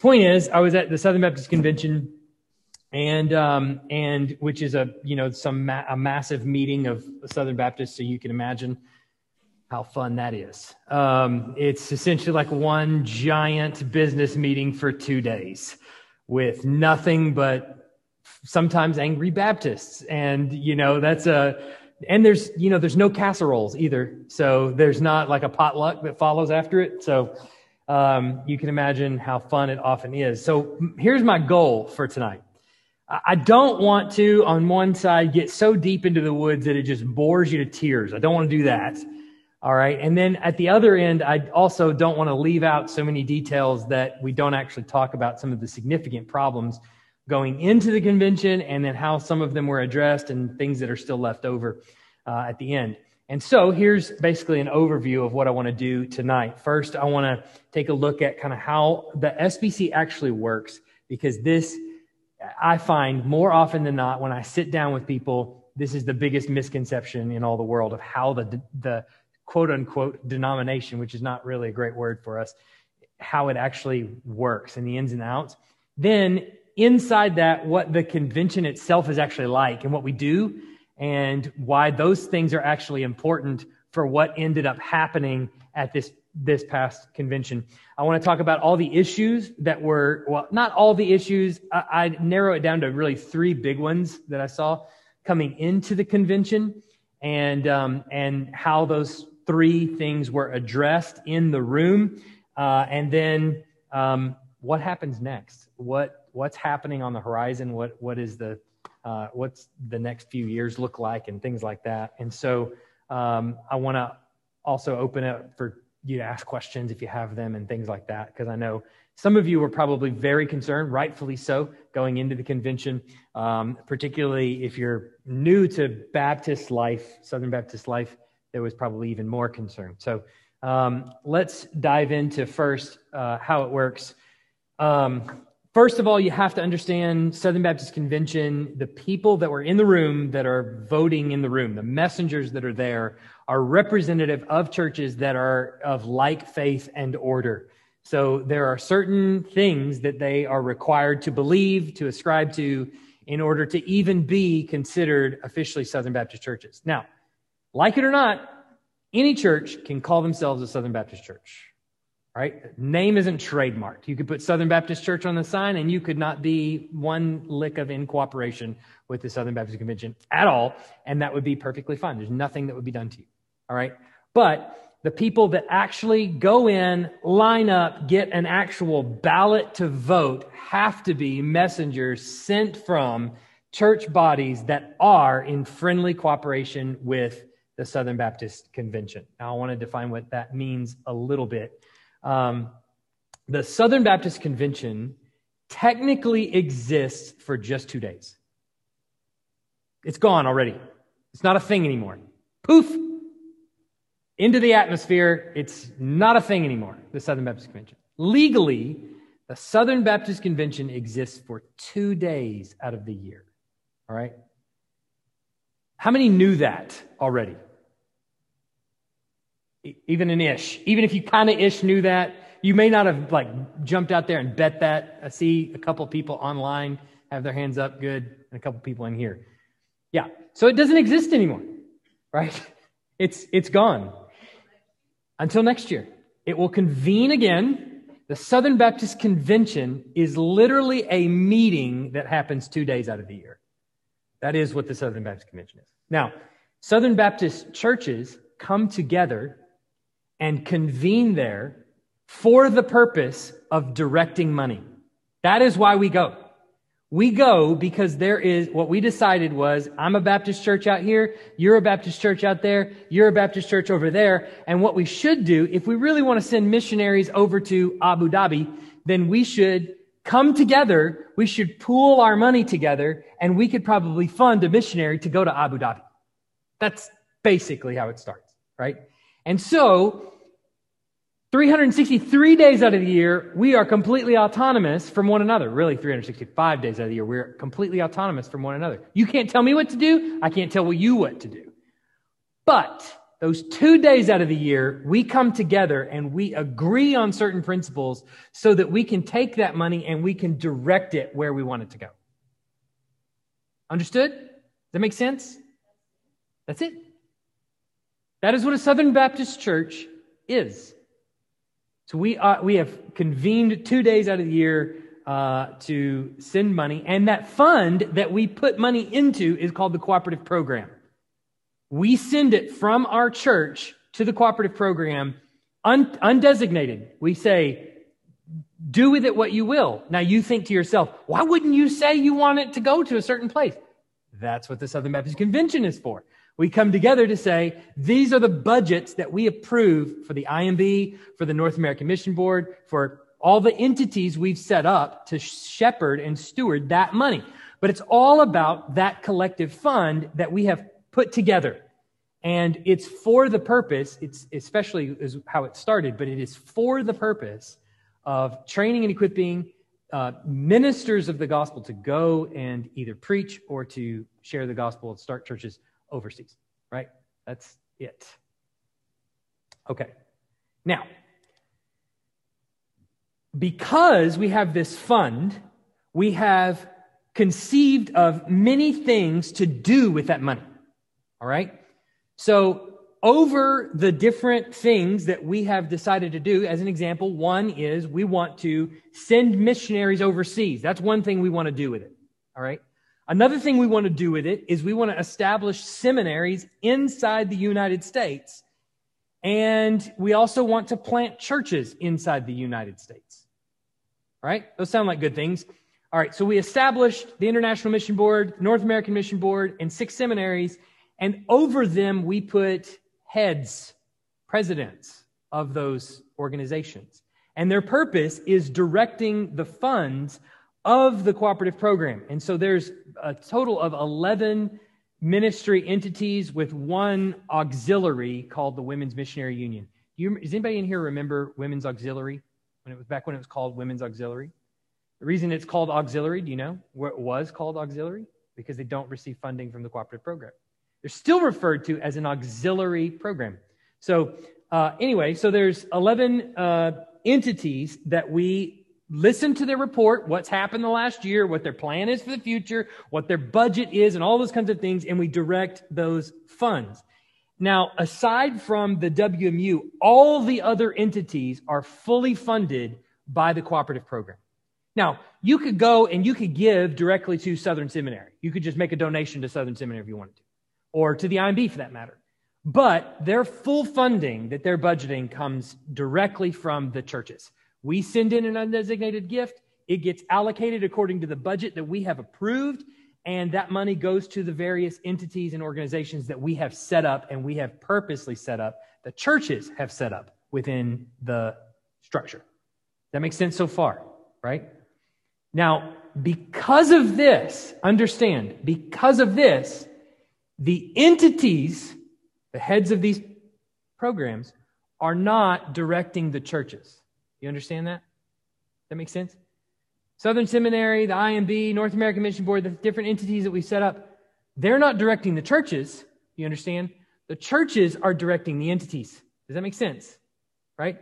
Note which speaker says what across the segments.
Speaker 1: point is, I was at the Southern Baptist Convention, and um, and which is a you know some ma- a massive meeting of Southern Baptists, so you can imagine how fun that is. Um, it's essentially like one giant business meeting for two days with nothing but sometimes angry Baptists. And, you know, that's a, and there's, you know, there's no casseroles either. So there's not like a potluck that follows after it. So, um, you can imagine how fun it often is. So here's my goal for tonight. I don't want to, on one side, get so deep into the woods that it just bores you to tears. I don't want to do that. All right. And then at the other end, I also don't want to leave out so many details that we don't actually talk about some of the significant problems going into the convention and then how some of them were addressed and things that are still left over uh, at the end. And so here's basically an overview of what I want to do tonight. First, I want to take a look at kind of how the SBC actually works because this, I find more often than not, when I sit down with people, this is the biggest misconception in all the world of how the, the quote unquote denomination, which is not really a great word for us, how it actually works and the ins and outs. Then inside that, what the convention itself is actually like and what we do and why those things are actually important for what ended up happening at this this past convention. I want to talk about all the issues that were, well, not all the issues. I, I narrow it down to really three big ones that I saw coming into the convention and, um, and how those three things were addressed in the room. Uh, and then um, what happens next? What what's happening on the horizon? What what is the uh, what's the next few years look like and things like that? And so um, I want to also open up for you to ask questions if you have them and things like that because I know some of you were probably very concerned, rightfully so, going into the convention, um, particularly if you're new to Baptist life, Southern Baptist life there was probably even more concern. So um, let's dive into first uh, how it works. Um, first of all, you have to understand Southern Baptist Convention, the people that were in the room that are voting in the room, the messengers that are there, are representative of churches that are of like faith and order. So there are certain things that they are required to believe, to ascribe to, in order to even be considered officially Southern Baptist churches. Now, like it or not, any church can call themselves a Southern Baptist church. Right? Name isn't trademarked. You could put Southern Baptist Church on the sign and you could not be one lick of in cooperation with the Southern Baptist Convention at all. And that would be perfectly fine. There's nothing that would be done to you. All right. But the people that actually go in, line up, get an actual ballot to vote have to be messengers sent from church bodies that are in friendly cooperation with the Southern Baptist Convention. Now, I want to define what that means a little bit. Um, the Southern Baptist Convention technically exists for just two days. It's gone already. It's not a thing anymore. Poof! Into the atmosphere. It's not a thing anymore, the Southern Baptist Convention. Legally, the Southern Baptist Convention exists for two days out of the year. All right? How many knew that already? Even an ish. Even if you kind of ish knew that, you may not have like jumped out there and bet that. I see a couple people online have their hands up, good, and a couple people in here. Yeah. So it doesn't exist anymore, right? It's it's gone until next year. It will convene again. The Southern Baptist Convention is literally a meeting that happens two days out of the year. That is what the Southern Baptist Convention is. Now, Southern Baptist churches come together and convene there for the purpose of directing money. That is why we go. We go because there is what we decided was I'm a Baptist church out here, you're a Baptist church out there, you're a Baptist church over there. And what we should do, if we really want to send missionaries over to Abu Dhabi, then we should come together, we should pool our money together, and we could probably fund a missionary to go to Abu Dhabi. That's basically how it starts, right? And so, 363 days out of the year, we are completely autonomous from one another. Really, 365 days out of the year, we're completely autonomous from one another. You can't tell me what to do. I can't tell you what to do. But those two days out of the year, we come together and we agree on certain principles so that we can take that money and we can direct it where we want it to go. Understood? Does that make sense? That's it. That is what a Southern Baptist church is. So we, are, we have convened two days out of the year uh, to send money, and that fund that we put money into is called the cooperative program. We send it from our church to the cooperative program un- undesignated. We say, do with it what you will. Now you think to yourself, why wouldn't you say you want it to go to a certain place? That's what the Southern Baptist Convention is for. We come together to say, these are the budgets that we approve for the IMB, for the North American Mission Board, for all the entities we've set up to shepherd and steward that money. But it's all about that collective fund that we have put together. And it's for the purpose, it's especially is how it started, but it is for the purpose of training and equipping uh, ministers of the gospel to go and either preach or to share the gospel and start churches overseas, right? That's it. Okay. Now, because we have this fund, we have conceived of many things to do with that money. All right? So, over the different things that we have decided to do, as an example, one is we want to send missionaries overseas. That's one thing we want to do with it. All right? Another thing we want to do with it is we want to establish seminaries inside the United States. And we also want to plant churches inside the United States. All right? Those sound like good things. All right, so we established the International Mission Board, North American Mission Board, and six seminaries, and over them we put heads, presidents of those organizations. And their purpose is directing the funds of the cooperative program. And so there's a total of 11 ministry entities with one auxiliary called the Women's Missionary Union. Do you, does anybody in here remember Women's Auxiliary? When it was back when it was called Women's Auxiliary? The reason it's called auxiliary, do you know where it was called auxiliary? Because they don't receive funding from the cooperative program. They're still referred to as an auxiliary program. So, uh, anyway, so there's 11 uh, entities that we listen to their report, what's happened the last year, what their plan is for the future, what their budget is, and all those kinds of things, and we direct those funds. Now, aside from the WMU, all the other entities are fully funded by the cooperative program. Now, you could go and you could give directly to Southern Seminary. You could just make a donation to Southern Seminary if you wanted to, or to the IMB for that matter. But their full funding that they're budgeting comes directly from the churches. We send in an undesignated gift. It gets allocated according to the budget that we have approved. And that money goes to the various entities and organizations that we have set up and we have purposely set up, the churches have set up within the structure. That makes sense so far, right? Now, because of this, understand, because of this, the entities, the heads of these programs, are not directing the churches. You understand that? That makes sense? Southern Seminary, the IMB, North American Mission Board, the different entities that we set up, they're not directing the churches. You understand? The churches are directing the entities. Does that make sense? Right?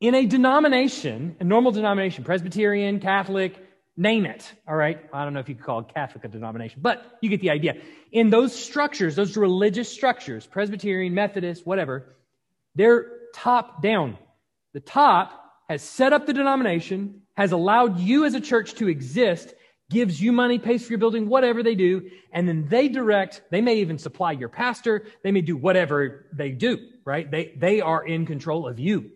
Speaker 1: In a denomination, a normal denomination, Presbyterian, Catholic, name it. All right. I don't know if you could call Catholic a denomination, but you get the idea. In those structures, those religious structures, Presbyterian, Methodist, whatever, they're top down. The top has set up the denomination, has allowed you as a church to exist, gives you money, pays for your building, whatever they do, and then they direct, they may even supply your pastor, they may do whatever they do, right? They, they are in control of you,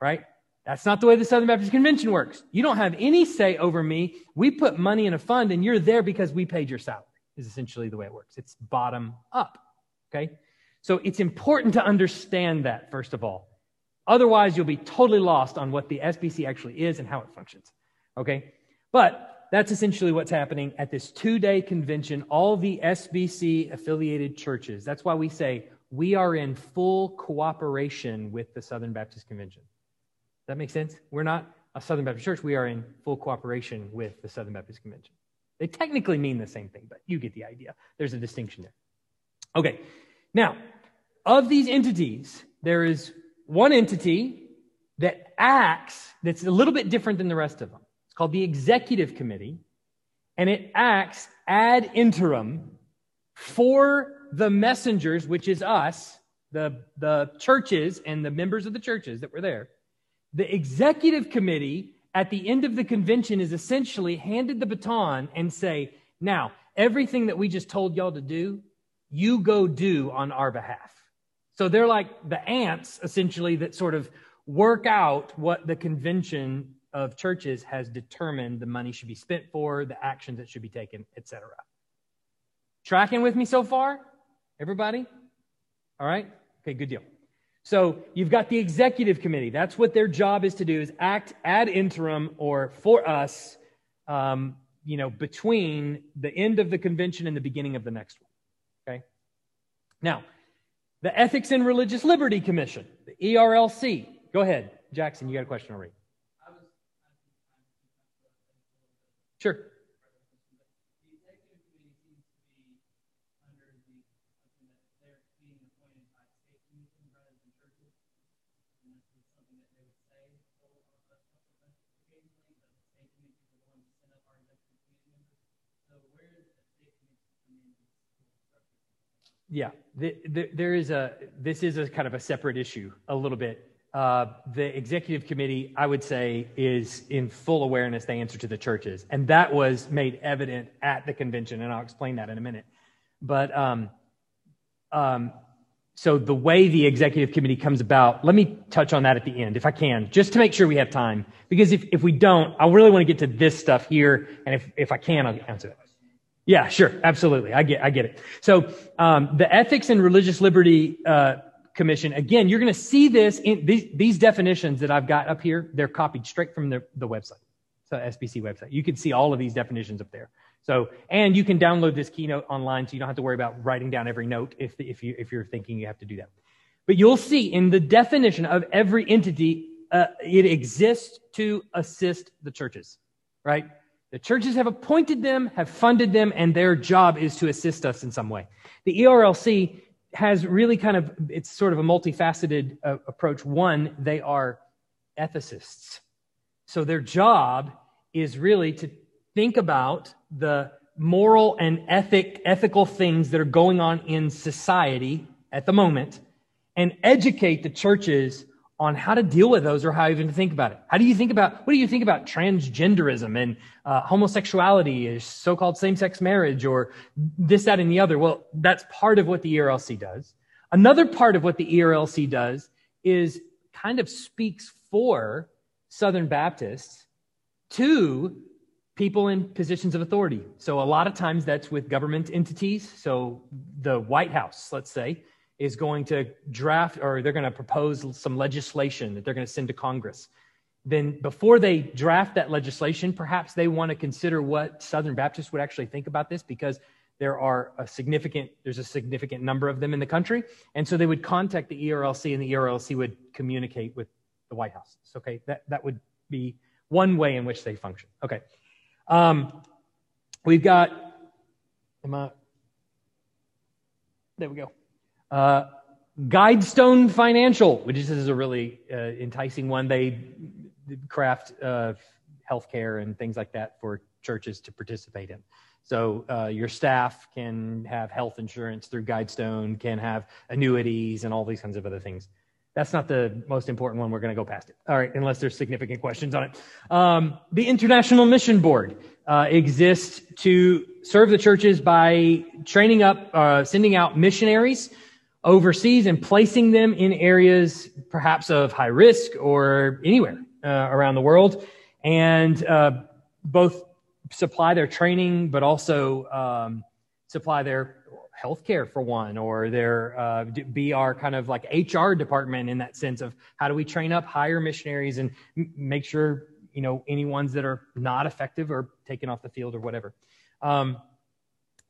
Speaker 1: right? That's not the way the Southern Baptist Convention works. You don't have any say over me. We put money in a fund and you're there because we paid your salary, is essentially the way it works. It's bottom up, okay? So it's important to understand that, first of all. Otherwise, you'll be totally lost on what the SBC actually is and how it functions. Okay? But that's essentially what's happening at this two day convention, all the SBC affiliated churches. That's why we say we are in full cooperation with the Southern Baptist Convention. Does that make sense? We're not a Southern Baptist church, we are in full cooperation with the Southern Baptist Convention. They technically mean the same thing, but you get the idea. There's a distinction there. Okay, now, of these entities, there is one entity that acts that's a little bit different than the rest of them. It's called the executive committee, and it acts ad interim for the messengers, which is us, the, the churches and the members of the churches that were there. The executive committee at the end of the convention is essentially handed the baton and say, now, everything that we just told y'all to do, you go do on our behalf. So they're like the ants, essentially, that sort of work out what the convention of churches has determined the money should be spent for, the actions that should be taken, etc. Tracking with me so far? Everybody? All right? Okay, good deal. So you've got the executive committee. That's what their job is to do: is act ad interim or for us, um, you know, between the end of the convention and the beginning of the next one. Okay. Now, the Ethics and Religious Liberty Commission, the ERLC. Go ahead, Jackson. You got a question already? Sure. Yeah, the, the, there is a. This is a kind of a separate issue, a little bit. Uh, the executive committee, I would say, is in full awareness. They answer to the churches, and that was made evident at the convention, and I'll explain that in a minute. But um, um, so the way the executive committee comes about, let me touch on that at the end, if I can, just to make sure we have time. Because if, if we don't, I really want to get to this stuff here, and if, if I can, I'll answer it. Yeah, sure, absolutely. I get, I get it. So um, the Ethics and Religious Liberty uh, Commission. Again, you're going to see this in these, these, definitions that I've got up here. They're copied straight from the, the website, so SBC website. You can see all of these definitions up there. So, and you can download this keynote online, so you don't have to worry about writing down every note if if you if you're thinking you have to do that. But you'll see in the definition of every entity, uh, it exists to assist the churches, right? The churches have appointed them, have funded them, and their job is to assist us in some way. The ERLC has really kind of, it's sort of a multifaceted uh, approach. One, they are ethicists. So their job is really to think about the moral and ethic, ethical things that are going on in society at the moment and educate the churches on how to deal with those or how even to think about it. How do you think about, what do you think about transgenderism and uh, homosexuality, is so-called same-sex marriage or this, that, and the other? Well, that's part of what the ERLC does. Another part of what the ERLC does is kind of speaks for Southern Baptists to people in positions of authority. So a lot of times that's with government entities. So the White House, let's say, is going to draft or they're going to propose some legislation that they're going to send to Congress. Then, before they draft that legislation, perhaps they want to consider what Southern Baptists would actually think about this because there are a significant there's a significant number of them in the country. And so they would contact the erlc and the erlc would communicate with the white house. Okay that, that would be one way in which they function. Okay. Um, we've got am I, there we go uh, Guidestone Financial, which is a really uh, enticing one. They craft uh, healthcare and things like that for churches to participate in. So uh, your staff can have health insurance through Guidestone, can have annuities, and all these kinds of other things. That's not the most important one. We're going to go past it. All right, unless there's significant questions on it. Um, the International Mission Board uh, exists to serve the churches by training up, uh, sending out missionaries overseas and placing them in areas perhaps of high risk or anywhere uh, around the world. And uh, both supply their training but also um, supply their healthcare for one or their uh, be our kind of like hr department in that sense of how do we train up hire missionaries and make sure you know any ones that are not effective or taken off the field or whatever. Um,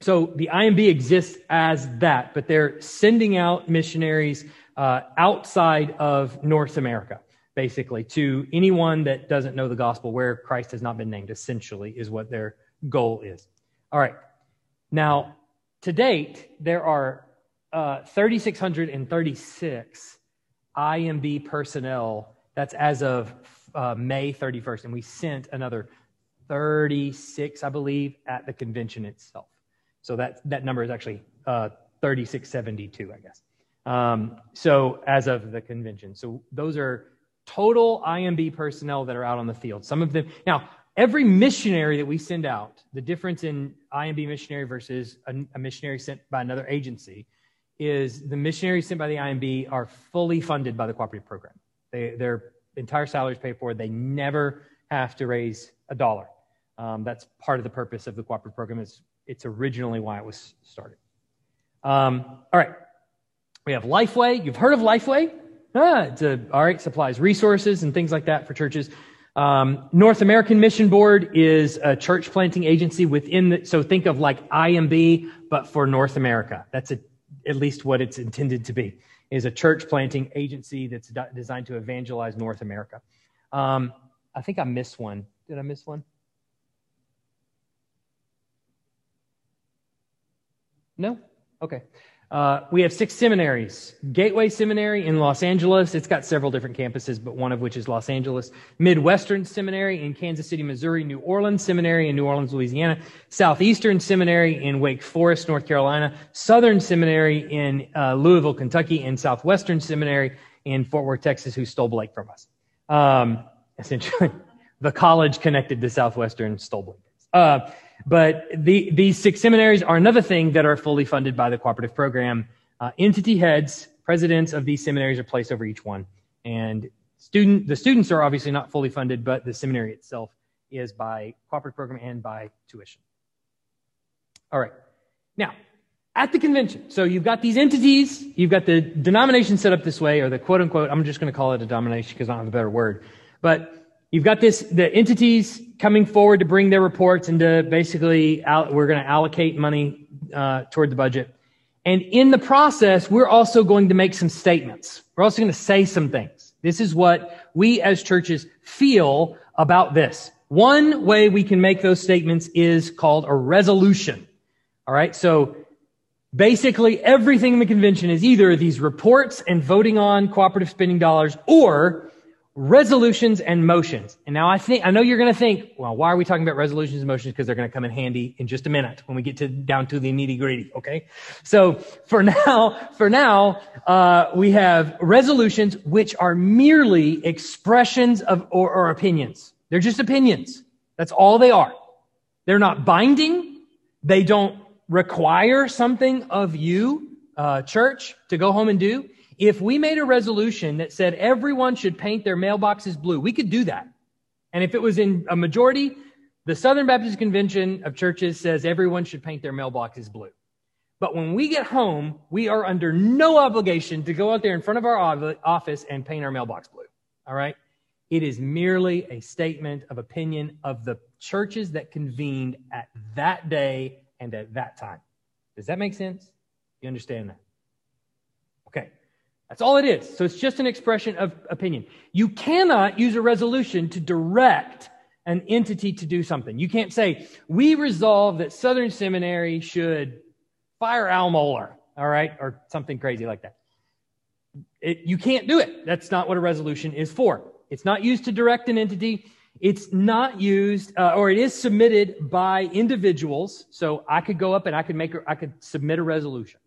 Speaker 1: so the IMB exists as that, but they're sending out missionaries uh, outside of North America, basically, to anyone that doesn't know the gospel where Christ has not been named, essentially, is what their goal is. All right. Now, to date, there are uh, 3,636 IMB personnel. That's as of uh, May 31st. And we sent another 36, I believe, at the convention itself. So that, that number is actually uh, 3672, I guess. Um, so as of the convention. So those are total IMB personnel that are out on the field. Some of them, now, every missionary that we send out, the difference in IMB missionary versus a, a missionary sent by another agency is the missionaries sent by the IMB are fully funded by the cooperative program. They, their entire salary is paid for. They never have to raise a dollar. Um, that's part of the purpose of the cooperative program. Is it's originally why it was started. Um, all right, we have Lifeway. You've heard of Lifeway? Ah, it's a, all right, supplies resources and things like that for churches. Um, North American Mission Board is a church planting agency within the, so think of like IMB, but for North America. That's a, at least what it's intended to be, is a church planting agency that's designed to evangelize North America. Um, I think I missed one. Did I miss one? No? Okay. Uh, we have six seminaries. Gateway Seminary in Los Angeles. It's got several different campuses, but one of which is Los Angeles. Midwestern Seminary in Kansas City, Missouri. New Orleans Seminary in New Orleans, Louisiana. Southeastern Seminary in Wake Forest, North Carolina. Southern Seminary in uh, Louisville, Kentucky. And Southwestern Seminary in Fort Worth, Texas, who stole Blake from us. Um, essentially, the college connected to Southwestern stole Blake. Uh, but the, these six seminaries are another thing that are fully funded by the cooperative program. Uh, entity heads, presidents of these seminaries are placed over each one. And student, the students are obviously not fully funded, but the seminary itself is by cooperative program and by tuition. All right. Now, at the convention, so you've got these entities, you've got the denomination set up this way, or the quote unquote, I'm just going to call it a denomination because I don't have a better word. But You've got this, the entities coming forward to bring their reports and to basically, we're going to allocate money uh, toward the budget. And in the process, we're also going to make some statements. We're also going to say some things. This is what we as churches feel about this. One way we can make those statements is called a resolution. All right. So basically everything in the convention is either these reports and voting on cooperative spending dollars or resolutions and motions. And now I think, I know you're going to think, well, why are we talking about resolutions and motions? Because they're going to come in handy in just a minute when we get to down to the nitty gritty. Okay. So for now, for now, uh, we have resolutions which are merely expressions of or, or opinions. They're just opinions. That's all they are. They're not binding. They don't require something of you, uh, church, to go home and do. If we made a resolution that said everyone should paint their mailboxes blue, we could do that. And if it was in a majority, the Southern Baptist Convention of Churches says everyone should paint their mailboxes blue. But when we get home, we are under no obligation to go out there in front of our office and paint our mailbox blue. All right? It is merely a statement of opinion of the churches that convened at that day and at that time. Does that make sense? You understand that? That's all it is. So it's just an expression of opinion. You cannot use a resolution to direct an entity to do something. You can't say, we resolve that Southern Seminary should fire Al Mohler, all right, or something crazy like that. It, you can't do it. That's not what a resolution is for. It's not used to direct an entity. It's not used, uh, or it is submitted by individuals. So I could go up and I could make, I could submit a resolution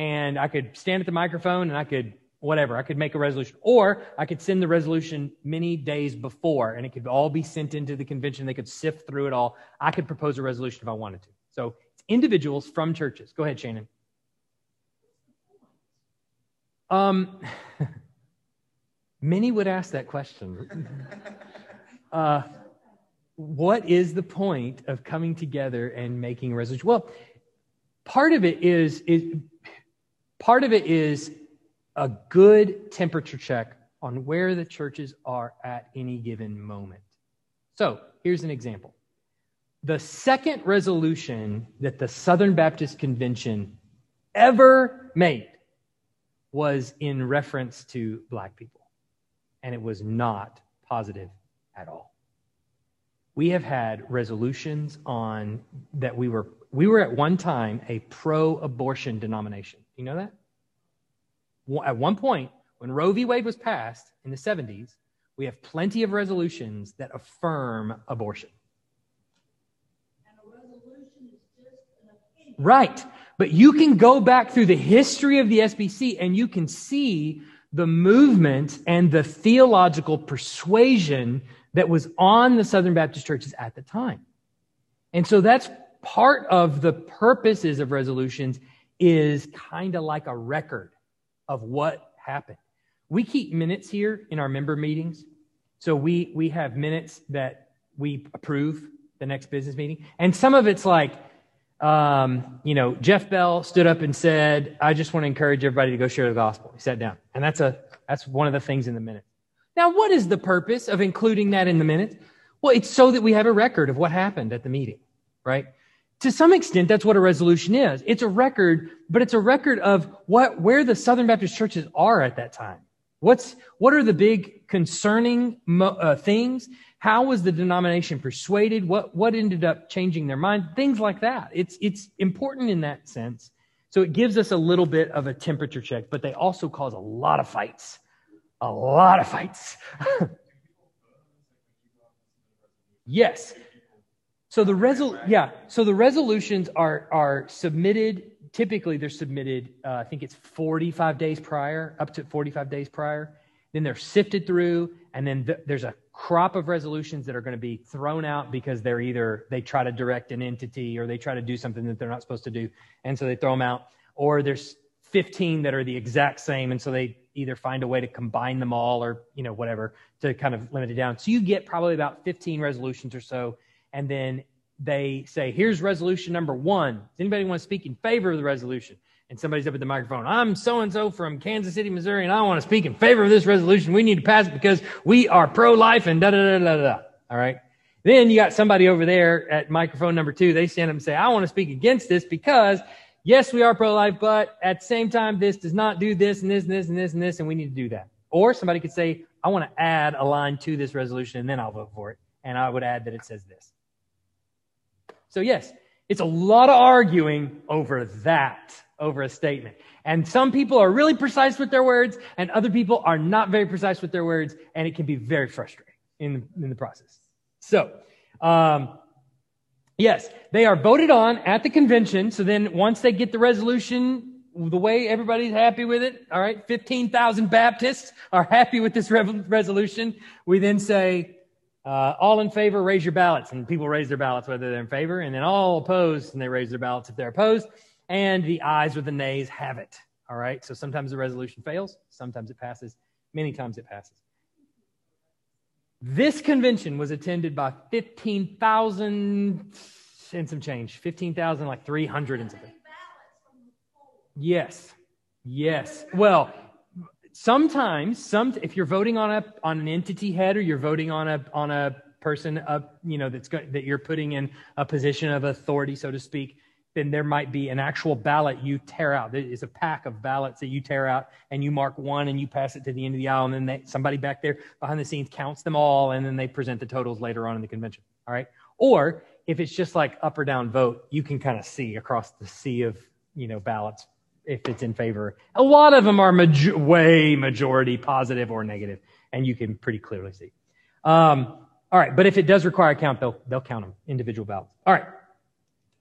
Speaker 1: and I could stand at the microphone and I could whatever. I could make a resolution or I could send the resolution many days before and it could all be sent into the convention. They could sift through it all. I could propose a resolution if I wanted to. So it's individuals from churches. Go ahead, Shannon. Um, many would ask that question. uh, what is the point of coming together and making a resolution? Well, part of it is, is Part of it is a good temperature check on where the churches are at any given moment. So here's an example. The second resolution that the Southern Baptist Convention ever made was in reference to black people, and it was not positive at all. We have had resolutions on that we were we were at one time a pro-abortion denomination You know that? At one point, when Roe v. Wade was passed in the 70s, we have plenty of resolutions that affirm abortion. Right. But you can go back through the history of the SBC and you can see the movement and the theological persuasion that was on the Southern Baptist churches at the time. And so that's part of the purposes of resolutions is kind of like a record of what happened. We keep minutes here in our member meetings. So we, we have minutes that we approve the next business meeting. And some of it's like, um, you know, Jeff Bell stood up and said, I just want to encourage everybody to go share the gospel. He sat down. And that's a, that's one of the things in the minutes. Now, what is the purpose of including that in the minutes? Well, it's so that we have a record of what happened at the meeting, right? To some extent, that's what a resolution is. It's a record, but it's a record of what, where the Southern Baptist churches are at that time. What's, what are the big concerning uh, things? How was the denomination persuaded? What, what ended up changing their mind? Things like that. It's, it's important in that sense. So it gives us a little bit of a temperature check, but they also cause a lot of fights. A lot of fights. yes. So the resol yeah, so the resolutions are are submitted. Typically, they're submitted. Uh, I think it's 45 days prior, up to 45 days prior. Then they're sifted through, and then th- there's a crop of resolutions that are going to be thrown out because they're either they try to direct an entity or they try to do something that they're not supposed to do, and so they throw them out. Or there's 15 that are the exact same, and so they either find a way to combine them all or you know whatever to kind of limit it down. So you get probably about 15 resolutions or so, and then they say, "Here's resolution number one. Does anybody want to speak in favor of the resolution?" and somebody's up at the microphone. I'm so and so from Kansas City, Missouri, and I want to speak in favor of this resolution. We need to pass it because we are pro life and da da da da da. All right. Then you got somebody over there at microphone number two. They stand up and say, I want to speak against this because yes, we are pro life, but at the same time, this does not do this and this and this and this and this, and we need to do that. Or somebody could say, I want to add a line to this resolution and then I'll vote for it. And I would add that it says this. So yes, it's a lot of arguing over that over a statement. And some people are really precise with their words, and other people are not very precise with their words, and it can be very frustrating in, in the process. So, um, yes, they are voted on at the convention. So then once they get the resolution, the way everybody's happy with it, all right, 15,000 Baptists are happy with this re- resolution. We then say, uh, all in favor, raise your ballots. And people raise their ballots whether they're in favor, and then all opposed, and they raise their ballots if they're opposed and the ayes or the nays have it. All right. So sometimes the resolution fails, sometimes it passes, many times it passes. This convention was attended by 15,000 and some change, 15,000, like 300 and something. Yes. Yes. Well, sometimes some if you're voting on a on an entity head or you're voting on a on a person up you know that you're putting in a position of authority so to speak then there might be an actual ballot you tear out. There is a pack of ballots that you tear out and you mark one and you pass it to the end of the aisle. And then they, somebody back there behind the scenes counts them all and then they present the totals later on in the convention. All right. Or if it's just like up or down vote, you can kind of see across the sea of, you know, ballots if it's in favor. A lot of them are major- way majority positive or negative, and you can pretty clearly see. Um, all right. But if it does require a count, they'll, they'll count them individual ballots. All right.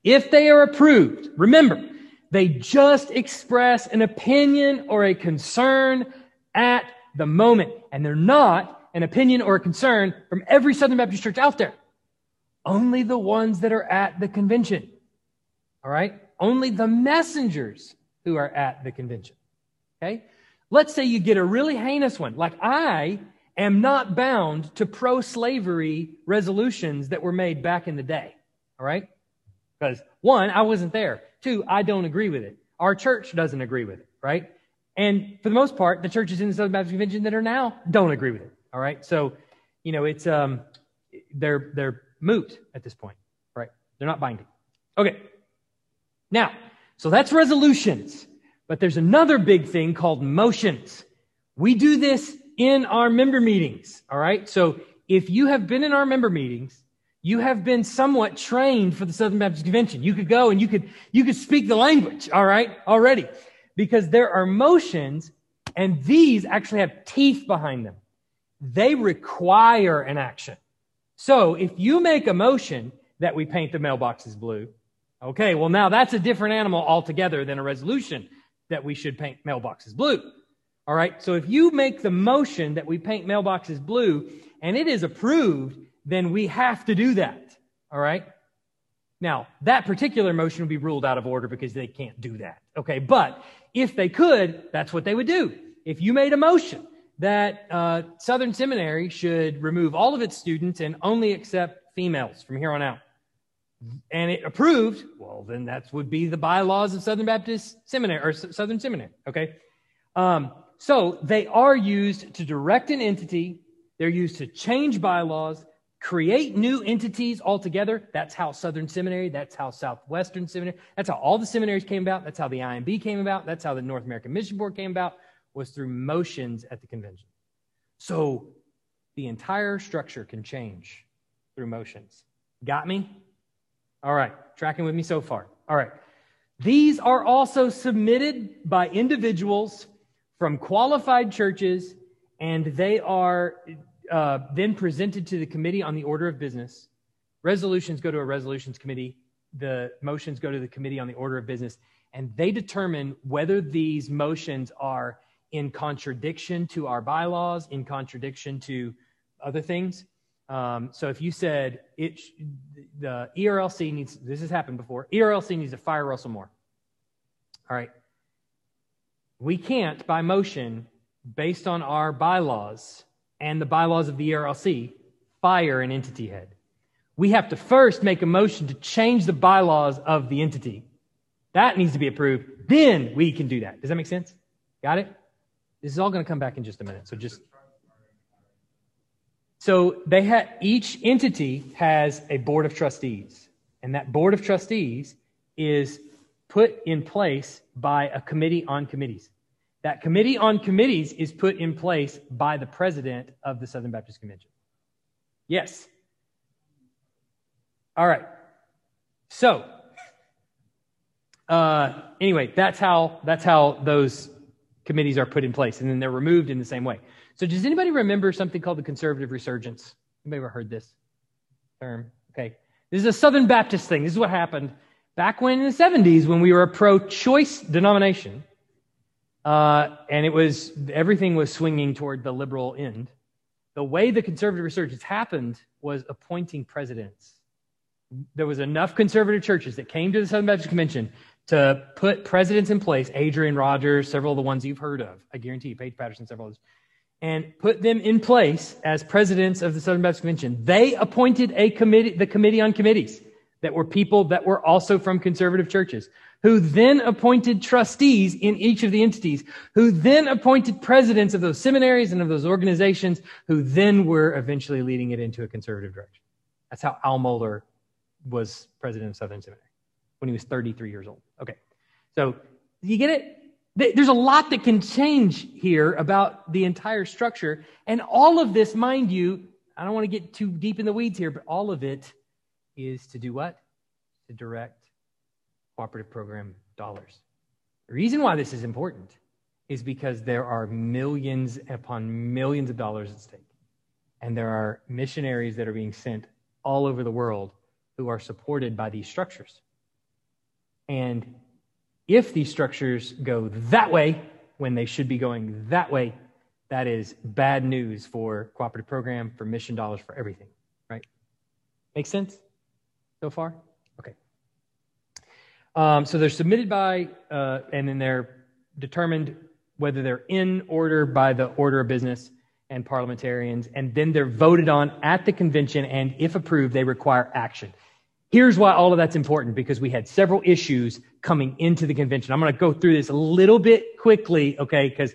Speaker 1: If they are approved, remember, they just express an opinion or a concern at the moment. And they're not an opinion or a concern from every Southern Baptist church out there. Only the ones that are at the convention. All right? Only the messengers who are at the convention. Okay? Let's say you get a really heinous one. Like I am not bound to pro slavery resolutions that were made back in the day. All right? Because one, I wasn't there. Two, I don't agree with it. Our church doesn't agree with it, right? And for the most part, the churches in the Southern Baptist Convention that are now don't agree with it. All right. So, you know, it's um they're they're moot at this point, right? They're not binding. Okay. Now, so that's resolutions. But there's another big thing called motions. We do this in our member meetings. All right. So if you have been in our member meetings you have been somewhat trained for the Southern Baptist Convention. You could go and you could, you could speak the language, all right, already. because there are motions and these actually have teeth behind them. They require an action. So if you make a motion that we paint the mailboxes blue, okay, well now that's a different animal altogether than a resolution that we should paint mailboxes blue. All right. So if you make the motion that we paint mailboxes blue and it is approved, then we have to do that. All right. Now, that particular motion would be ruled out of order because they can't do that. Okay. But if they could, that's what they would do. If you made a motion that uh, Southern Seminary should remove all of its students and only accept females from here on out, and it approved, well, then that would be the bylaws of Southern Baptist Seminary or Southern Seminary. Okay. Um, so they are used to direct an entity. They're used to change bylaws, create new entities altogether. That's how Southern Seminary, that's how Southwestern Seminary, that's how all the seminaries came about. That's how the IMB came about. That's how the North American Mission Board came about, was through motions at the convention. So the entire structure can change through motions. Got me? All right, tracking with me so far. All right. These are also submitted by individuals from qualified churches, and they are uh, then presented to the committee on the order of business. Resolutions go to a resolutions committee. The motions go to the committee on the order of business, and they determine whether these motions are in contradiction to our bylaws, in contradiction to other things. Um, so if you said it, the ERLC needs, this has happened before, ERLC needs to fire Russell Moore. All right. We can't, by motion, based on our bylaws and the bylaws of the ERLC, fire an entity head. We have to first make a motion to change the bylaws of the entity. That needs to be approved. Then we can do that. Does that make sense? Got it? This is all going to come back in just a minute. So just so they had each entity has a board of trustees, and that board of trustees is put in place by a committee on committees. That committee on committees is put in place by the president of the Southern Baptist Convention. Yes. All right. So, uh, anyway, that's how that's how those committees are put in place, and then they're removed in the same way. So does anybody remember something called the conservative resurgence? Anybody ever heard this term? Okay. This is a Southern Baptist thing. This is what happened back when in the 70s when we were a pro-choice denomination. Uh, and it was, everything was swinging toward the liberal end. The way the conservative resurgence happened was appointing presidents. There was enough conservative churches that came to the Southern Baptist Convention to put presidents in place, Adrian Rogers, several of the ones you've heard of. I guarantee you, Paige Patterson, several others and put them in place as presidents of the Southern Baptist Convention. They appointed a committee, the committee on committees that were people that were also from conservative churches, who then appointed trustees in each of the entities, who then appointed presidents of those seminaries and of those organizations, who then were eventually leading it into a conservative direction. That's how Al Mohler was president of Southern Seminary when he was 33 years old. Okay. So you get it? There's a lot that can change here about the entire structure. And all of this, mind you, I don't want to get too deep in the weeds here, but all of it is to do what? To direct cooperative program dollars. The reason why this is important is because there are millions upon millions of dollars at stake. And there are missionaries that are being sent all over the world who are supported by these structures. And if these structures go that way when they should be going that way, that is bad news for cooperative program, for mission dollars, for everything, right? Make sense so far? Okay. Um, so they're submitted by, uh, and then they're determined whether they're in order by the order of business and parliamentarians, and then they're voted on at the convention, and if approved, they require action. Here's why all of that's important because we had several issues coming into the convention. I'm going to go through this a little bit quickly, okay, because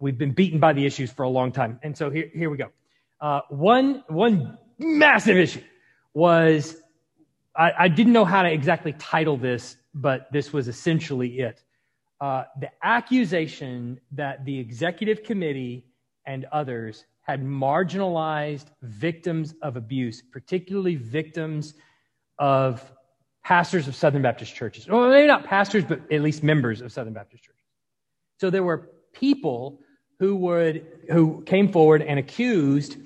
Speaker 1: we've been beaten by the issues for a long time. And so here, here we go. Uh, one, one massive issue was I, I, didn't know how to exactly title this, but this was essentially it. Uh, the accusation that the executive committee and others had marginalized victims of abuse, particularly victims of pastors of Southern Baptist churches. Well, maybe not pastors, but at least members of Southern Baptist churches. So there were people who would who came forward and accused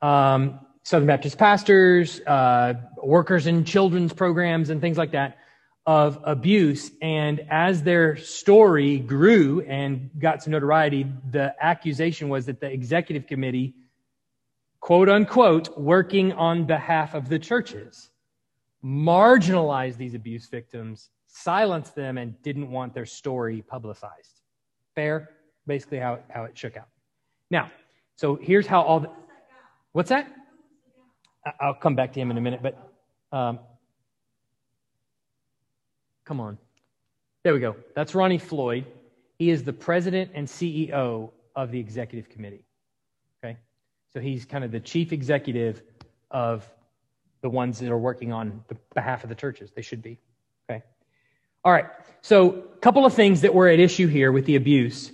Speaker 1: um, Southern Baptist pastors, uh, workers in children's programs, and things like that of abuse. And as their story grew and got some notoriety, the accusation was that the executive committee, quote unquote, working on behalf of the churches, marginalized these abuse victims, silenced them, and didn't want their story publicized. Fair? Basically, how, how it shook out. Now, so here's how all the. What's that? I'll come back to him in a minute, but um, Come on. There we go. That's Ronnie Floyd. He is the president and CEO of the executive committee. Okay? So he's kind of the chief executive of the ones that are working on the behalf of the churches. They should be. Okay? All right. So, a couple of things that were at issue here with the abuse.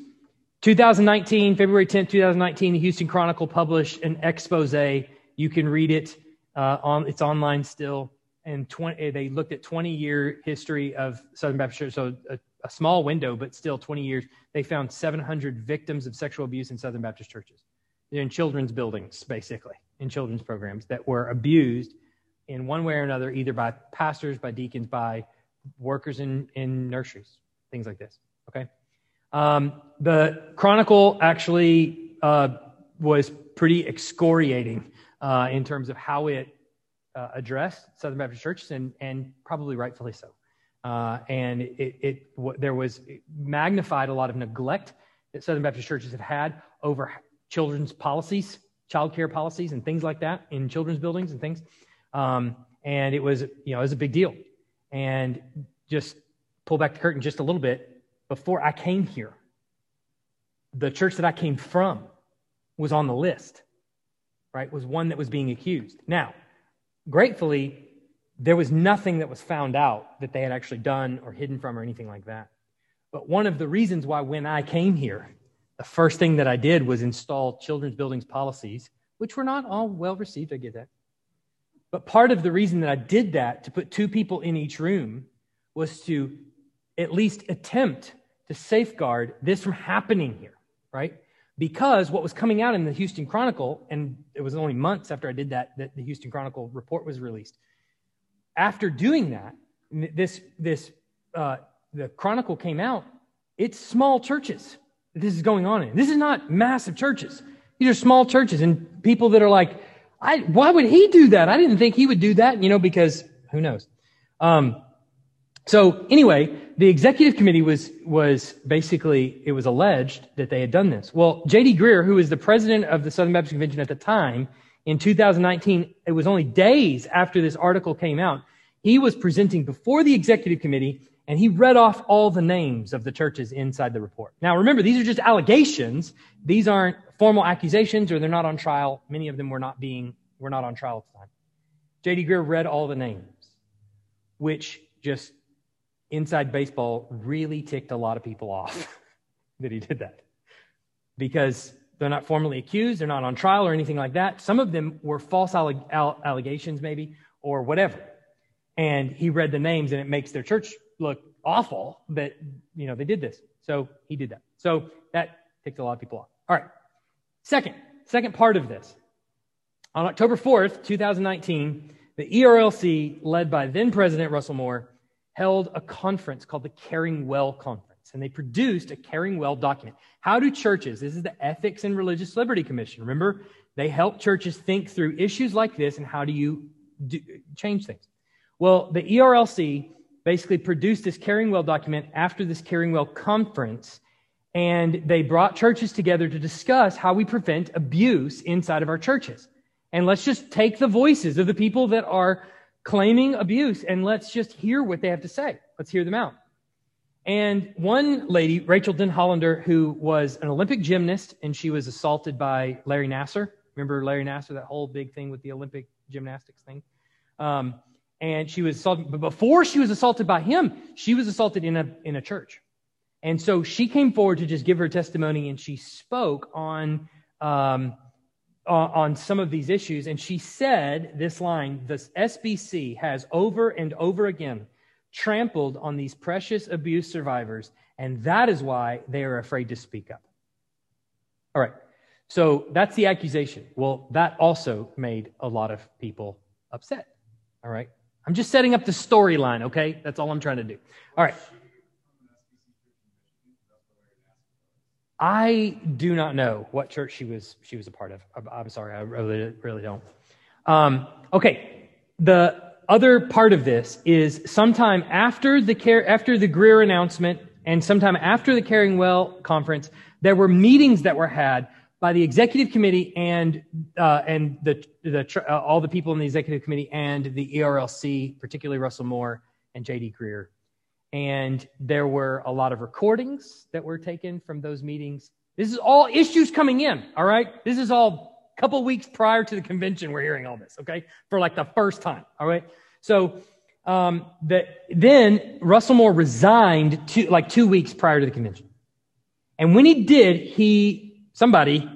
Speaker 1: 2019, February 10th, 2019, the Houston Chronicle published an expose. You can read it uh, on, it's online still and 20, eh, they looked at 20 year history of Southern Baptist Church, so a, a, small window, but still 20 years. They found 700 victims of sexual abuse in Southern Baptist churches, They're in children's buildings, basically, in children's programs that were abused in one way or another, either by pastors, by deacons, by workers in, in nurseries, things like this. Okay. Um, the Chronicle actually uh, was pretty excoriating uh, in terms of how it uh, addressed Southern Baptist churches, and, and probably rightfully so. Uh, and it, it w- there was magnified a lot of neglect that Southern Baptist churches have had over children's policies, child care policies, and things like that in children's buildings and things. Um, and it was, you know, it was a big deal. And just pull back the curtain just a little bit. Before I came here, the church that I came from was on the list, right? Was one that was being accused. Now, gratefully, there was nothing that was found out that they had actually done or hidden from or anything like that. But one of the reasons why, when I came here, the first thing that I did was install children's buildings policies, which were not all well received, I get that. But part of the reason that I did that, to put two people in each room, was to at least attempt to safeguard this from happening here, right? because what was coming out in the Houston Chronicle, and it was only months after I did that that the Houston Chronicle report was released. After doing that, this this uh, the Chronicle came out. It's small churches this is going on in. This is not massive churches. These are small churches and people that are like, I, why would he do that? I didn't think he would do that, you know, because who knows? Um, so anyway, the executive committee was, was basically, it was alleged that they had done this. Well, J.D. Greear, who was the president of the Southern Baptist Convention at the time, in 2019, it was only days after this article came out, he was presenting before the executive committee and he read off all the names of the churches inside the report. Now remember, these are just allegations. These aren't formal accusations or they're not on trial. Many of them were not being, were not on trial at the time. J.D. Greear read all the names, which just inside baseball really ticked a lot of people off that he did that because they're not formally accused, they're not on trial or anything like that. Some of them were false alleg- allegations, maybe, or whatever. And he read the names, and it makes their church look awful that you know they did this. So he did that. So that ticked a lot of people off. All right. Second, second part of this. On October 4th, 2019, the ERLC, led by then President Russell Moore, held a conference called the Caring Well Conference, and they produced a Caring Well document. How do churches, this is the Ethics and Religious Liberty Commission, remember? They help churches think through issues like this and how do you do, change things. Well, the ERLC basically produced this Caring Well document after this Caring Well conference, and they brought churches together to discuss how we prevent abuse inside of our churches. And let's just take the voices of the people that are claiming abuse, and let's just hear what they have to say. Let's hear them out. And one lady, Rachael Denhollander, who was an Olympic gymnast, and she was assaulted by Larry Nassar. Remember Larry Nassar, that whole big thing with the Olympic gymnastics thing? Um, and she was assaulted, but before she was assaulted by him, she was assaulted in a, in a church. And so she came forward to just give her testimony, and she spoke on um, on some of these issues, and she said this line the SBC has over and over again trampled on these precious abuse survivors, and that is why they are afraid to speak up. All right, so that's the accusation. Well, that also made a lot of people upset. All right, I'm just setting up the storyline, okay? That's all I'm trying to do. All right. I do not know what church she was she was a part of. I'm sorry, I really really don't. Um, okay, the other part of this is sometime after the care after the Greear announcement and sometime after the Caring Well conference, there were meetings that were had by the executive committee and uh, and the the uh, all the people in the executive committee and the ERLC, particularly Russell Moore and J.D. Greear. and there were a lot of recordings that were taken from those meetings. This is all issues coming in, all right? This is all a couple weeks prior to the convention we're hearing all this, okay? For like the first time, all right? So um, the, then Russell Moore resigned two, like two weeks prior to the convention. And when he did, he, somebody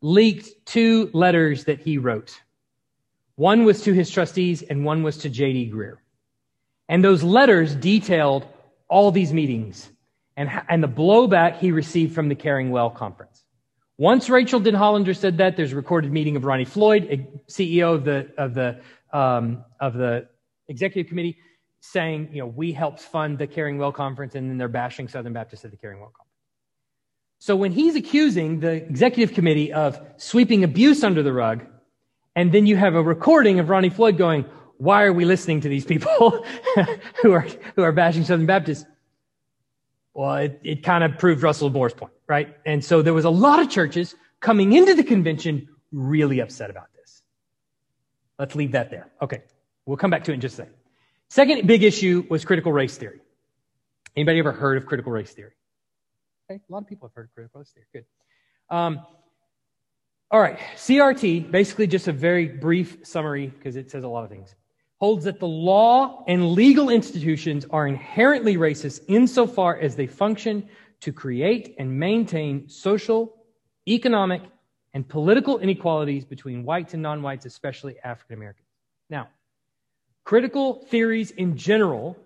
Speaker 1: leaked two letters that he wrote. One was to his trustees and one was to J.D. Greear. And those letters detailed all these meetings and, and the blowback he received from the Caring Well conference. Once Rachael Denhollander said that, there's a recorded meeting of Ronnie Floyd, CEO of the, of the, um, of the executive committee, saying, you know, we helped fund the Caring Well conference, and then they're bashing Southern Baptists at the Caring Well conference. So when he's accusing the executive committee of sweeping abuse under the rug, and then you have a recording of Ronnie Floyd going, why are we listening to these people who are who are bashing Southern Baptists? Well, it, it kind of proved Russell Moore's point, right? And so there was a lot of churches coming into the convention really upset about this. Let's leave that there. Okay, we'll come back to it in just a second. Second big issue was critical race theory. Anybody ever heard of critical race theory? Okay, a lot of people have heard of critical race theory. Good. Um, all right, CRT, basically just a very brief summary because it says a lot of things holds that the law and legal institutions are inherently racist insofar as they function to create and maintain social, economic, and political inequalities between whites and non whites, especially African Americans. Now, critical theories in general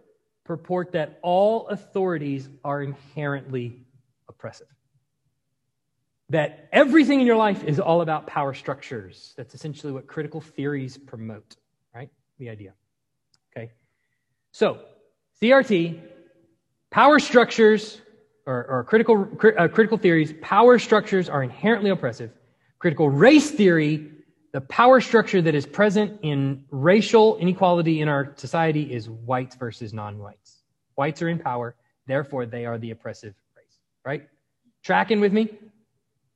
Speaker 1: purport that all authorities are inherently oppressive. That everything in your life is all about power structures. That's essentially what critical theories promote right? the idea. Okay? So, CRT, power structures, or, or critical, uh, critical theories, power structures are inherently oppressive. Critical race theory, the power structure that is present in racial inequality in our society is whites versus non whites. Whites are in power, therefore, they are the oppressive race. Right? Tracking with me?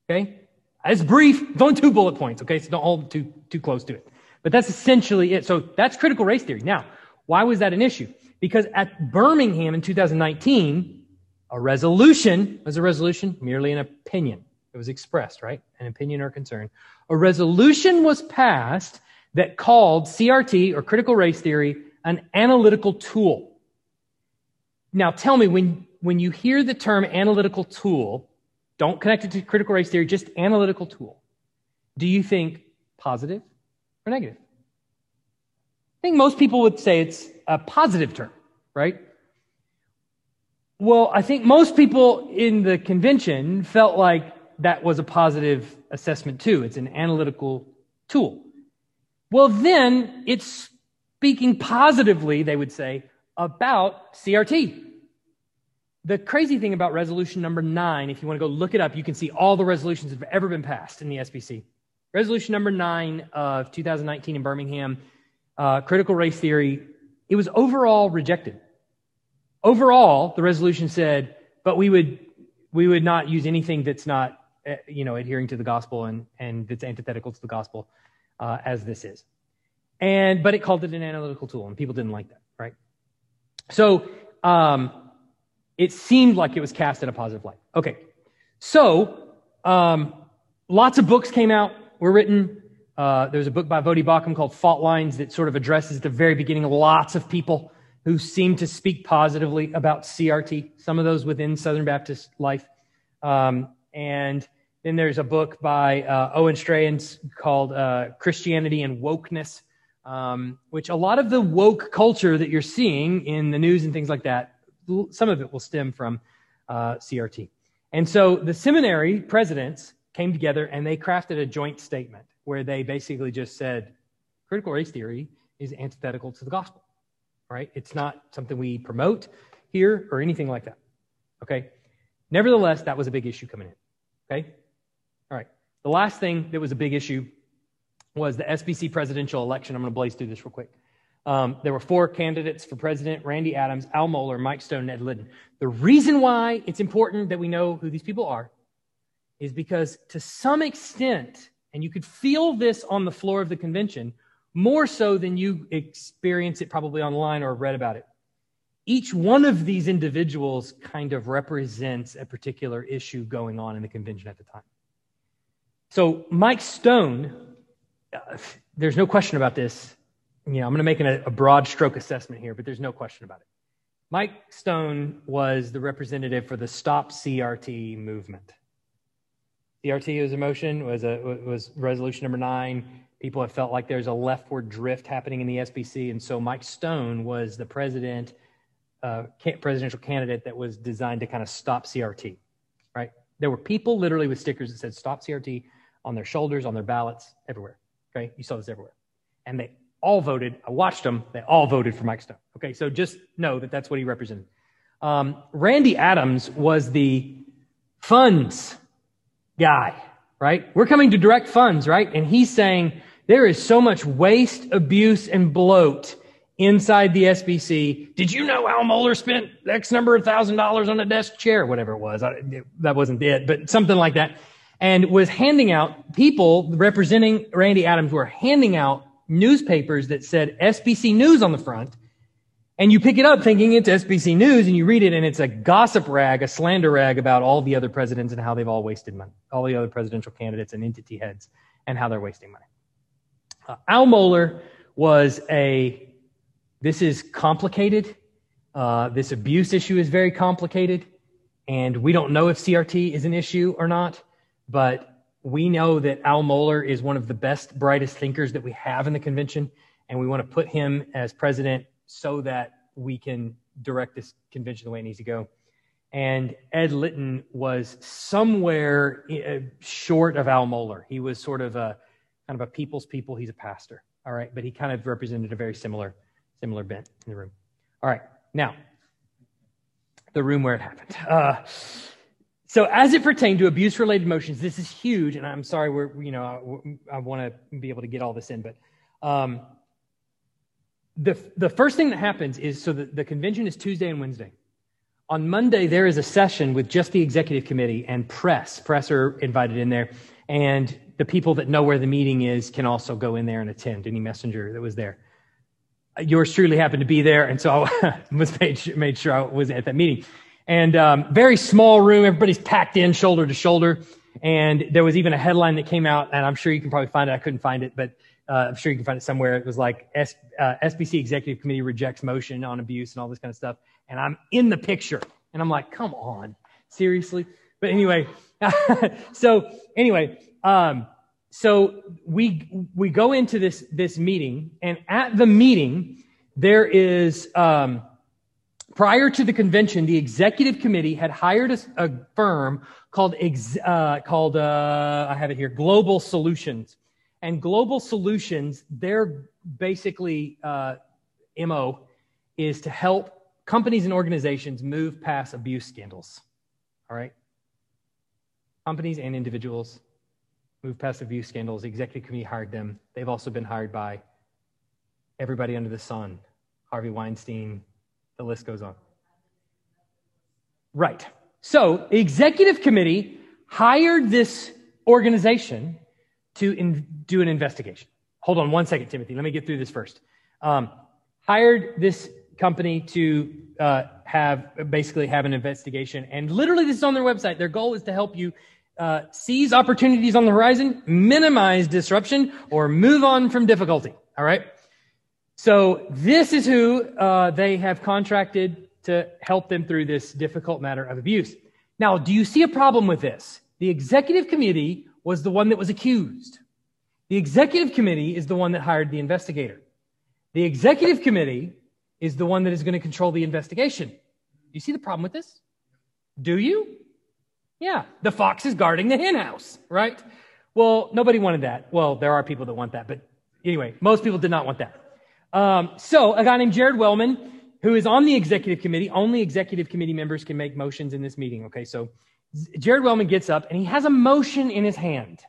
Speaker 1: Okay? It's brief, it's only two bullet points, okay? So don't hold too, too close to it. But that's essentially it. So that's critical race theory. Now, why was that an issue? Because at Birmingham in 2019, a resolution was a resolution, merely an opinion. It was expressed, right? An opinion or concern. A resolution was passed that called CRT or critical race theory an analytical tool. Now tell me when, when you hear the term analytical tool, don't connect it to critical race theory, just analytical tool. Do you think positive, or negative? I think most people would say it's a positive term, right? Well, I think most people in the convention felt like that was a positive assessment too. It's an analytical tool. Well, then it's speaking positively, they would say, about CRT. The crazy thing about resolution number nine, if you want to go look it up, you can see all the resolutions that have ever been passed in the SBC. Resolution number nine of 2019 in Birmingham, uh, critical race theory, it was overall rejected. Overall, the resolution said, but we would, we would not use anything that's not, uh, you know, adhering to the gospel and, and that's antithetical to the gospel, uh, as this is. And, but it called it an analytical tool and people didn't like that, right? So, um, it seemed like it was cast in a positive light. Okay. So, um, lots of books came out were written. Uh, there's a book by Voddie Baucham called Fault Lines that sort of addresses the very beginning lots of people who seem to speak positively about CRT, some of those within Southern Baptist life. Um, and then there's a book by uh, Owen Strachan called uh, Christianity and Wokeness. um, which a lot of the woke culture that you're seeing in the news and things like that, some of it will stem from uh, CRT. And so the seminary presidents came together and they crafted a joint statement where they basically just said critical race theory is antithetical to the gospel, right? It's not something we promote here or anything like that, okay? Nevertheless, that was a big issue coming in, okay? All right. The last thing that was a big issue was the SBC presidential election. I'm going to blaze through this real quick. Um, there were four candidates for president Randy Adams, Al Mohler, Mike Stone, and Ed Litton. The reason why it's important that we know who these people are is because, to some extent, and you could feel this on the floor of the convention more so than you experience it probably online or read about it. Each one of these individuals kind of represents a particular issue going on in the convention at the time. So, Mike Stone there's no question about this. You know, I'm going to make an, a broad stroke assessment here, but there's no question about it. Mike Stone was the representative for the Stop CRT movement. CRT was a motion, was a was resolution number nine. People have felt like there's a leftward drift happening in the SBC, and so Mike Stone was the president, uh, presidential candidate that was designed to kind of stop CRT. Right? There were people literally with stickers that said "Stop CRT" on their shoulders, on their ballots, everywhere. Okay, you saw this everywhere. And they all voted. I watched them. They all voted for Mike Stone. Okay, so just know that that's what he represented. Um, Randy Adams was the funds guy, right? We're coming to direct funds, right? And he's saying there is so much waste, abuse, and bloat inside the SBC. Did you know Al Mohler spent X number of thousand dollars on a desk chair, whatever it was? I, that wasn't it, but something like that and was handing out people representing Randy Adams were handing out newspapers that said SBC News on the front. And you pick it up thinking it's SBC News and you read it and it's a gossip rag, a slander rag about all the other presidents and how they've all wasted money, all the other presidential candidates and entity heads and how they're wasting money. Uh, Al Mohler was a, this is complicated. Uh, this abuse issue is very complicated. And we don't know if CRT is an issue or not but we know that Al Mohler is one of the best, brightest thinkers that we have in the convention, and we want to put him as president so that we can direct this convention the way it needs to go. And Ed Litton was somewhere uh, short of Al Mohler. He was sort of a kind of a people's people. He's a pastor, all right, but he kind of represented a very similar similar bent in the room. All right, now the room where it happened. Uh, so, as it pertained to abuse related motions, this is huge, and I'm sorry, we're, you know, I, I want to be able to get all this in, but um, the, the first thing that happens is so the, the convention is Tuesday and Wednesday. On Monday, there is a session with just the executive committee and press. Press are invited in there, and the people that know where the meeting is can also go in there and attend. Any messenger that was there. Yours truly happened to be there, and so I was made, made sure I was at that meeting. And um, very small room, everybody's packed in shoulder to shoulder. And there was even a headline that came out, and I'm sure you can probably find it. I couldn't find it, but uh, I'm sure you can find it somewhere. It was like S, uh, SBC Executive Committee rejects motion on abuse and all this kind of stuff. And I'm in the picture, and I'm like, come on, seriously. But anyway, so anyway, um, so we we go into this this meeting, and at the meeting there is. Um, Prior to the convention, the executive committee had hired a, a firm called, uh, called uh, I have it here, Global Solutions. And Global Solutions, their basically uh, MO is to help companies and organizations move past abuse scandals. All right? Companies and individuals move past abuse scandals. The executive committee hired them. They've also been hired by everybody under the sun Harvey Weinstein, the list goes on. Right. So, the executive committee hired this organization to in, do an investigation. Hold on one second, Timothy. Let me get through this first. Um, hired this company to uh, have basically have an investigation, and literally, this is on their website. Their goal is to help you uh, seize opportunities on the horizon, minimize disruption, or move on from difficulty. All right. So this is who uh, they have contracted to help them through this difficult matter of abuse. Now, do you see a problem with this? The executive committee was the one that was accused. The executive committee is the one that hired the investigator. The executive committee is the one that is going to control the investigation. Do you see the problem with this? Do you? Yeah, the fox is guarding the henhouse, right? Well, nobody wanted that. Well, there are people that want that, but anyway, most people did not want that. Um, so, a guy named Jared Wellman, who is on the executive committee, only executive committee members can make motions in this meeting. Okay, so Jared Wellman gets up and he has a motion in his hand.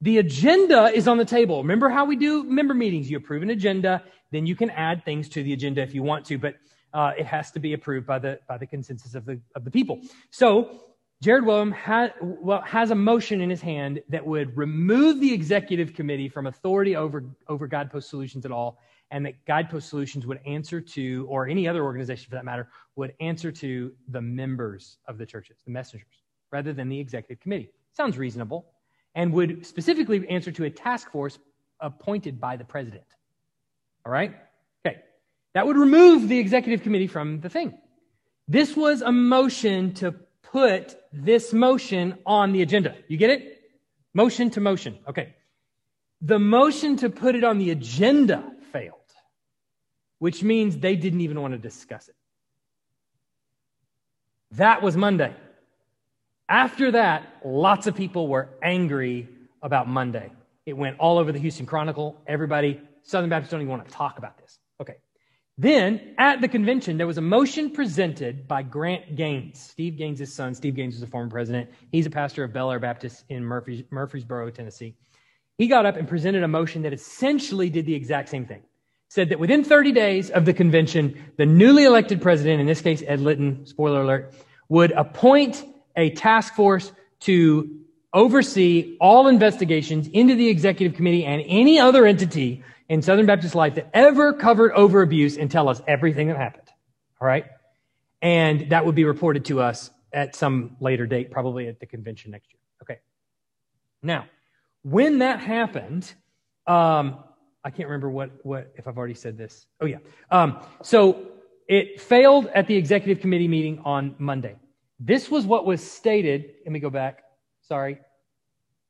Speaker 1: The agenda is on the table. Remember how we do member meetings? You approve an agenda, then you can add things to the agenda if you want to, but uh, it has to be approved by the by the consensus of the of the people. So Jared Wellman ha- well, has a motion in his hand that would remove the executive committee from authority over over Guidepost Solutions at all, and that Guidepost Solutions would answer to, or any other organization for that matter, would answer to the members of the churches, the messengers, rather than the executive committee. Sounds reasonable and would specifically answer to a task force appointed by the president. All right? Okay. That would remove the executive committee from the thing. This was a motion to put this motion on the agenda. You get it? Motion to motion. Okay. The motion to put it on the agenda failed, which means they didn't even want to discuss it. That was Monday. After that, lots of people were angry about Monday. It went all over the Houston Chronicle. Everybody, Southern Baptists don't even want to talk about this. Okay. Then at the convention, there was a motion presented by Grant Gaines, Steve Gaines' son. Steve Gaines was a former president. He's a pastor of Belle Aire Baptist in Murfreesboro, Tennessee. He got up and presented a motion that essentially did the exact same thing. Said that within 30 days of the convention, the newly elected president, in this case Ed Litton, spoiler alert, would appoint a task force to oversee all investigations into the executive committee and any other entity in Southern Baptist life that ever covered over abuse and tell us everything that happened. All right. And that would be reported to us at some later date, probably at the convention next year. Okay. Now, when that happened, um, I can't remember what, what, if I've already said this. Oh, yeah. Um, so it failed at the executive committee meeting on Monday. This was what was stated. Let me go back. Sorry.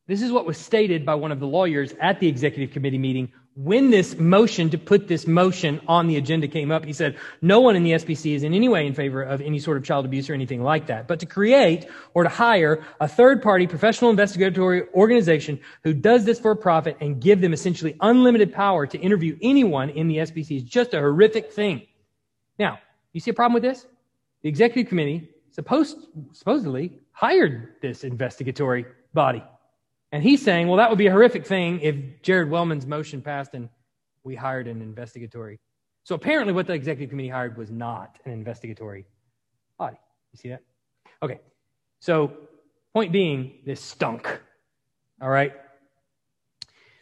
Speaker 1: This is what was stated by one of the lawyers at the executive committee meeting when this motion to put this motion on the agenda came up. He said, no one in the SBC is in any way in favor of any sort of child abuse or anything like that, but to create or to hire a third party professional investigatory organization who does this for a profit and give them essentially unlimited power to interview anyone in the SBC is just a horrific thing. Now, you see a problem with this? The executive committee supposed, supposedly hired this investigatory body. And he's saying, well, that would be a horrific thing if Jared Wellman's motion passed and we hired an investigatory. So apparently, what the executive committee hired was not an investigatory body. You see that? Okay. So, point being, this stunk. All right.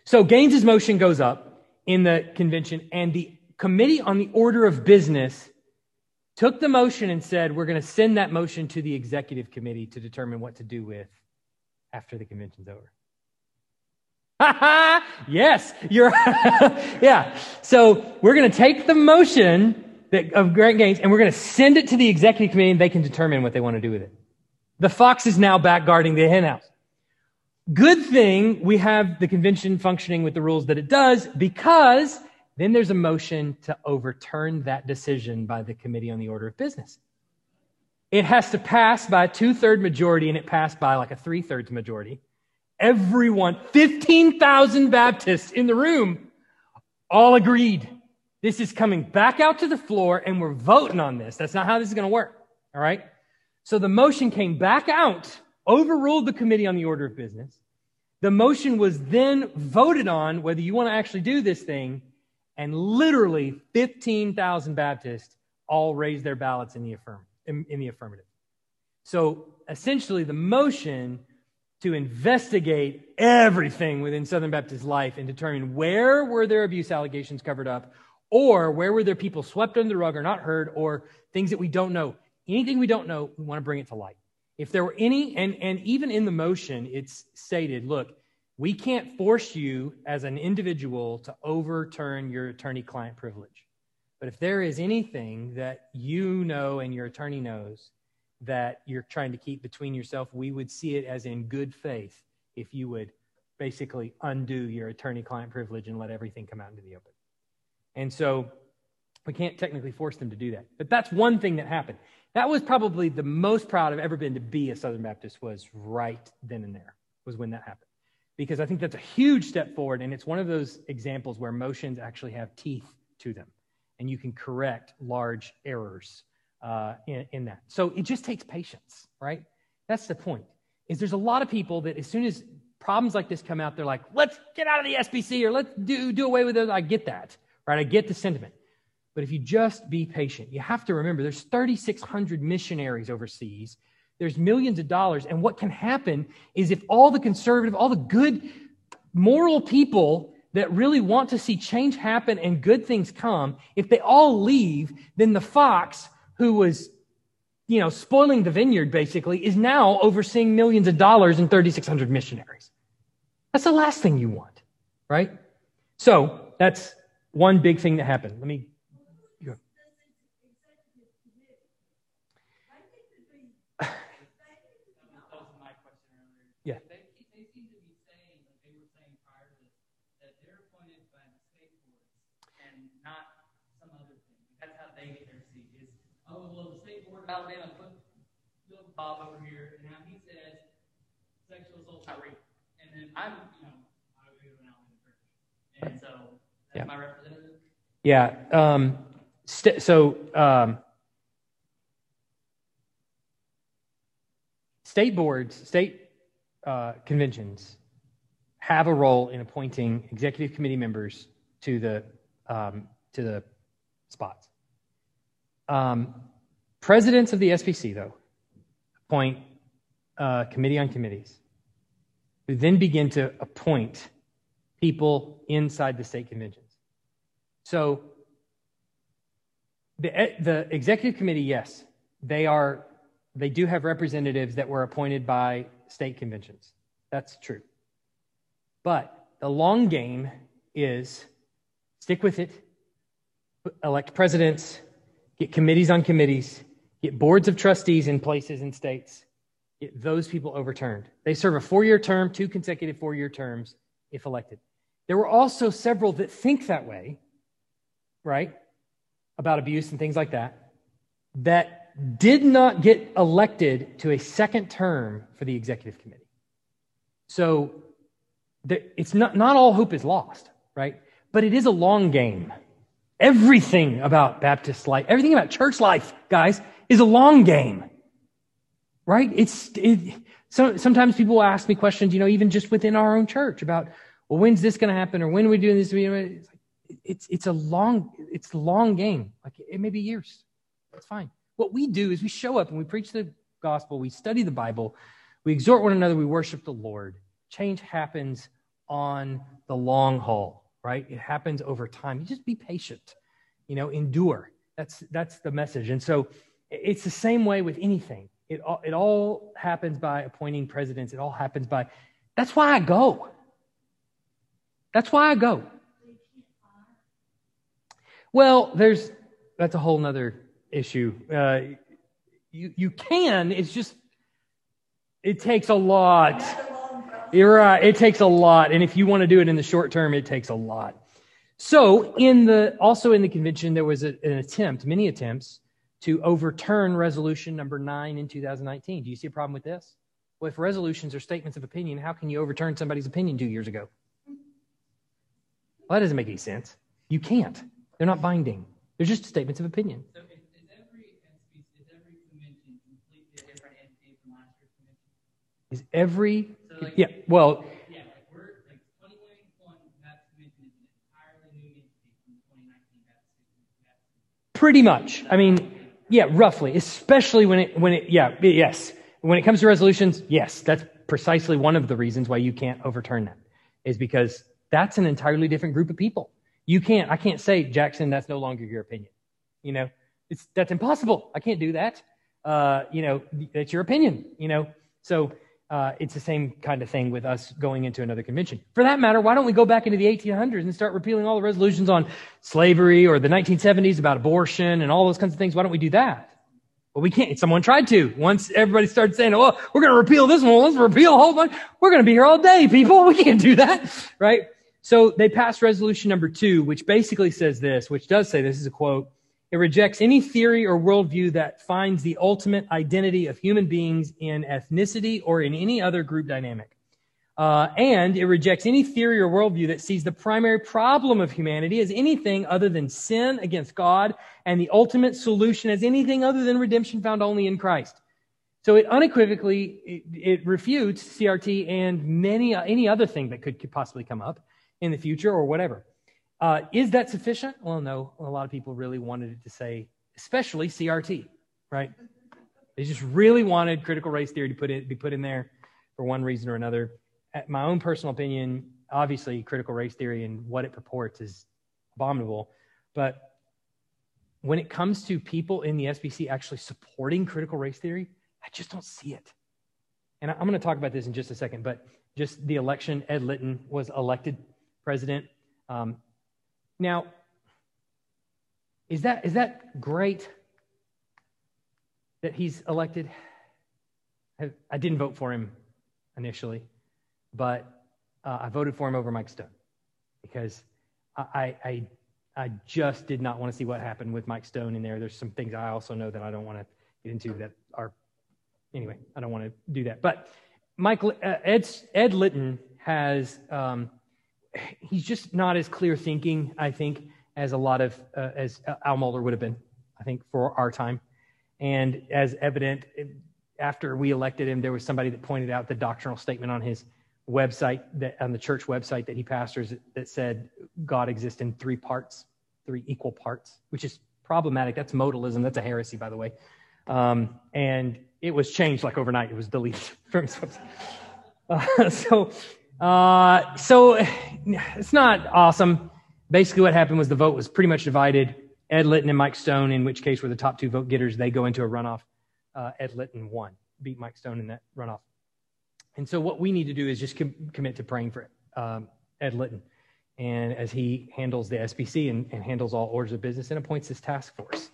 Speaker 1: So, Gaines's motion goes up in the convention, and the committee on the order of business took the motion and said, we're going to send that motion to the executive committee to determine what to do with after the convention's over. yes, you're, yeah. So we're going to take the motion that, of Grant Gaines and we're going to send it to the executive committee and they can determine what they want to do with it. The fox is now back guarding the henhouse. Good thing we have the convention functioning with the rules that it does because then there's a motion to overturn that decision by the Committee on the Order of Business. It has to pass by a two third majority, and it passed by like a three thirds majority. Everyone, 15,000 Baptists in the room, all agreed. This is coming back out to the floor, and we're voting on this. That's not how this is going to work. All right? So the motion came back out, overruled the Committee on the Order of Business. The motion was then voted on whether you want to actually do this thing and literally 15,000 Baptists all raised their ballots in the, affirm, in, in the affirmative. So essentially, the motion to investigate everything within Southern Baptist life and determine where were their abuse allegations covered up, or where were there people swept under the rug or not heard, or things that we don't know. Anything we don't know, we want to bring it to light. If there were any, and, and even in the motion, it's stated, look, we can't force you as an individual to overturn your attorney client privilege. But if there is anything that you know and your attorney knows that you're trying to keep between yourself, we would see it as in good faith if you would basically undo your attorney client privilege and let everything come out into the open. And so we can't technically force them to do that. But that's one thing that happened. That was probably the most proud I've ever been to be a Southern Baptist was right then and there, was when that happened. Because I think that's a huge step forward, and it's one of those examples where motions actually have teeth to them, and you can correct large errors uh, in, in that. So it just takes patience, right? That's the point. Is there's a lot of people that as soon as problems like this come out, they're like, let's get out of the SBC or let's do, do away with it. I get that, right? I get the sentiment. But if you just be patient, you have to remember there's 3,600 missionaries overseas. There's millions of dollars. And what can happen is if all the conservative, all the good, moral people that really want to see change happen and good things come, if they all leave, then the fox who was, you know, spoiling the vineyard basically is now overseeing millions of dollars and 3,600 missionaries. That's the last thing you want, right? So that's one big thing that happened. Let me.
Speaker 2: Yeah. They, they seem to be saying, like they were saying prior to this, that they're appointed by the state boards and not some other thing. That's how they get their seat. Is oh well, the state board of Alabama put Bill Bob over here, and now he says sexual assault not rape. And then I'm, you know, I go to an Alabama church, and so that's yeah. my representative.
Speaker 1: Yeah. Um, st- so. Um, state boards, state uh, conventions have a role in appointing executive committee members to the um, to the spots. Um, presidents of the SBC, though, appoint uh, committee on committees, who then begin to appoint people inside the state conventions. So the, the executive committee, yes, they are they do have representatives that were appointed by state conventions. That's true. But the long game is stick with it, elect presidents, get committees on committees, get boards of trustees in places and states, get those people overturned. They serve a four year term, two consecutive four year terms if elected. There were also several that think that way, right? About abuse and things like that, that did not get elected to a second term for the executive committee. So it's not, not all hope is lost, right? But it is a long game. Everything about Baptist life, everything about church life, guys, is a long game, right? It's, it, so, sometimes people ask me questions, you know, even just within our own church about, well, when's this going to happen? Or when are we doing this? It's, it's, it's a long, it's a long game. Like it may be years. It's fine. What we do is we show up and we preach the gospel, we study the Bible, we exhort one another, we worship the Lord. Change happens on the long haul, right? It happens over time. You just be patient, you know, endure. That's that's the message. And so it's the same way with anything. It all, it all happens by appointing presidents. It all happens by that's why I go. That's why I go. Well, there's that's a whole nother issue. Uh, you, you can, it's just, it takes a lot. You're right, it takes a lot. And if you want to do it in the short term, it takes a lot. So, in the also in the convention, there was a, an attempt, many attempts, to overturn resolution number nine in 2019. Do you see a problem with this? Well, if resolutions are statements of opinion, how can you overturn somebody's opinion two years ago? Well, that doesn't make any sense. You can't. They're not binding. They're just statements of opinion. Is every so like, yeah well
Speaker 2: yeah like we're like 2021 Baptist Convention is an entirely new entity from 2019 Baptist
Speaker 1: Pretty much. I mean, yeah, roughly. Especially when it when it yeah yes when it comes to resolutions, yes, that's precisely one of the reasons why you can't overturn that is because that's an entirely different group of people. You can't I can't say Jackson that's no longer your opinion. You know, it's that's impossible. I can't do that. Uh, you know, that's your opinion. You know, so uh, it's the same kind of thing with us going into another convention. For that matter, why don't we go back into the 1800s and start repealing all the resolutions on slavery or the 1970s about abortion and all those kinds of things? Why don't we do that? Well, we can't. Someone tried to. Once everybody started saying, "Oh, we're going to repeal this one. Let's repeal a whole bunch," we're going to be here all day, people. We can't do that, right? So they passed resolution number two, which basically says this, which does say this is a quote. It rejects any theory or worldview that finds the ultimate identity of human beings in ethnicity or in any other group dynamic. Uh, and it rejects any theory or worldview that sees the primary problem of humanity as anything other than sin against God and the ultimate solution as anything other than redemption found only in Christ. So it unequivocally it, it refutes CRT and many any other thing that could, could possibly come up in the future or whatever. Uh, is that sufficient? Well, no. A lot of people really wanted it to say, especially CRT, right? They just really wanted critical race theory to put it, be put in there for one reason or another my own personal opinion, obviously critical race theory and what it purports is abominable. But when it comes to people in the SBC actually supporting critical race theory, I just don't see it. And I'm going to talk about this in just a second, but just the election, Ed Litton was elected president. Um, now, is that is that great that he's elected? I, didn't vote for him initially but uh, I voted for him over Mike Stone because I, I, I just did not want to see what happened with Mike Stone in there. There's some things I also know that I don't want to get into that are, anyway, I don't want to do that. But Mike, uh, Ed, Ed Litton has, um, he's just not as clear thinking, I think, as a lot of, uh, as Al Mohler would have been, I think, for our time. And as evident, after we elected him, there was somebody that pointed out the doctrinal statement on his website that on the church website that he pastors that said God exists in three parts, three equal parts, which is problematic. That's modalism. That's a heresy, by the way. Um, and it was changed like overnight. It was deleted from his website. Uh, so, uh, so it's not awesome. Basically, what happened was the vote was pretty much divided. Ed Litton and Mike Stone, in which case were the top two vote getters, they go into a runoff. Uh, Ed Litton won, beat Mike Stone in that runoff. And so what we need to do is just com- commit to praying for um, Ed Litton. And as he handles the SBC and, and, handles all orders of business and appoints his task force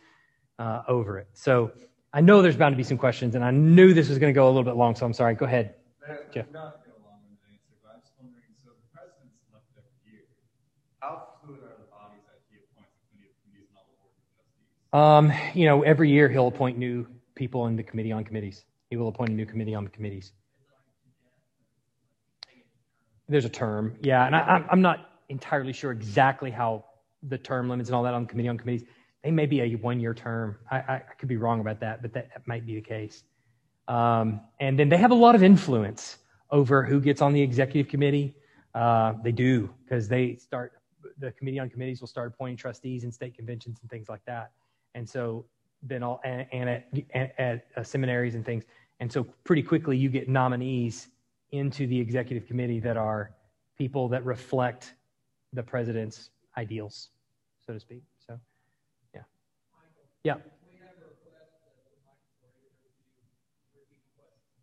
Speaker 1: uh, over it. So I know there's bound to be some questions, and I knew this was going to go a little bit long, so I'm sorry. Go ahead, Jeff. Um, you know, every year he'll appoint new people in the committee on committees. He will appoint a new committee on committees. There's a term, yeah, and I, I'm not entirely sure exactly how the term limits and all that on committee on committees. They may be a one-year term. I, I, I could be wrong about that, but that, that might be the case. Um, and then they have a lot of influence over who gets on the executive committee. Uh, they do because they start the committee on committees will start appointing trustees in state conventions and things like that. And so then all and, and at, at, at uh, seminaries and things. And so pretty quickly you get nominees into the executive committee that are people that reflect the president's ideals, so to speak. So, yeah. Yeah.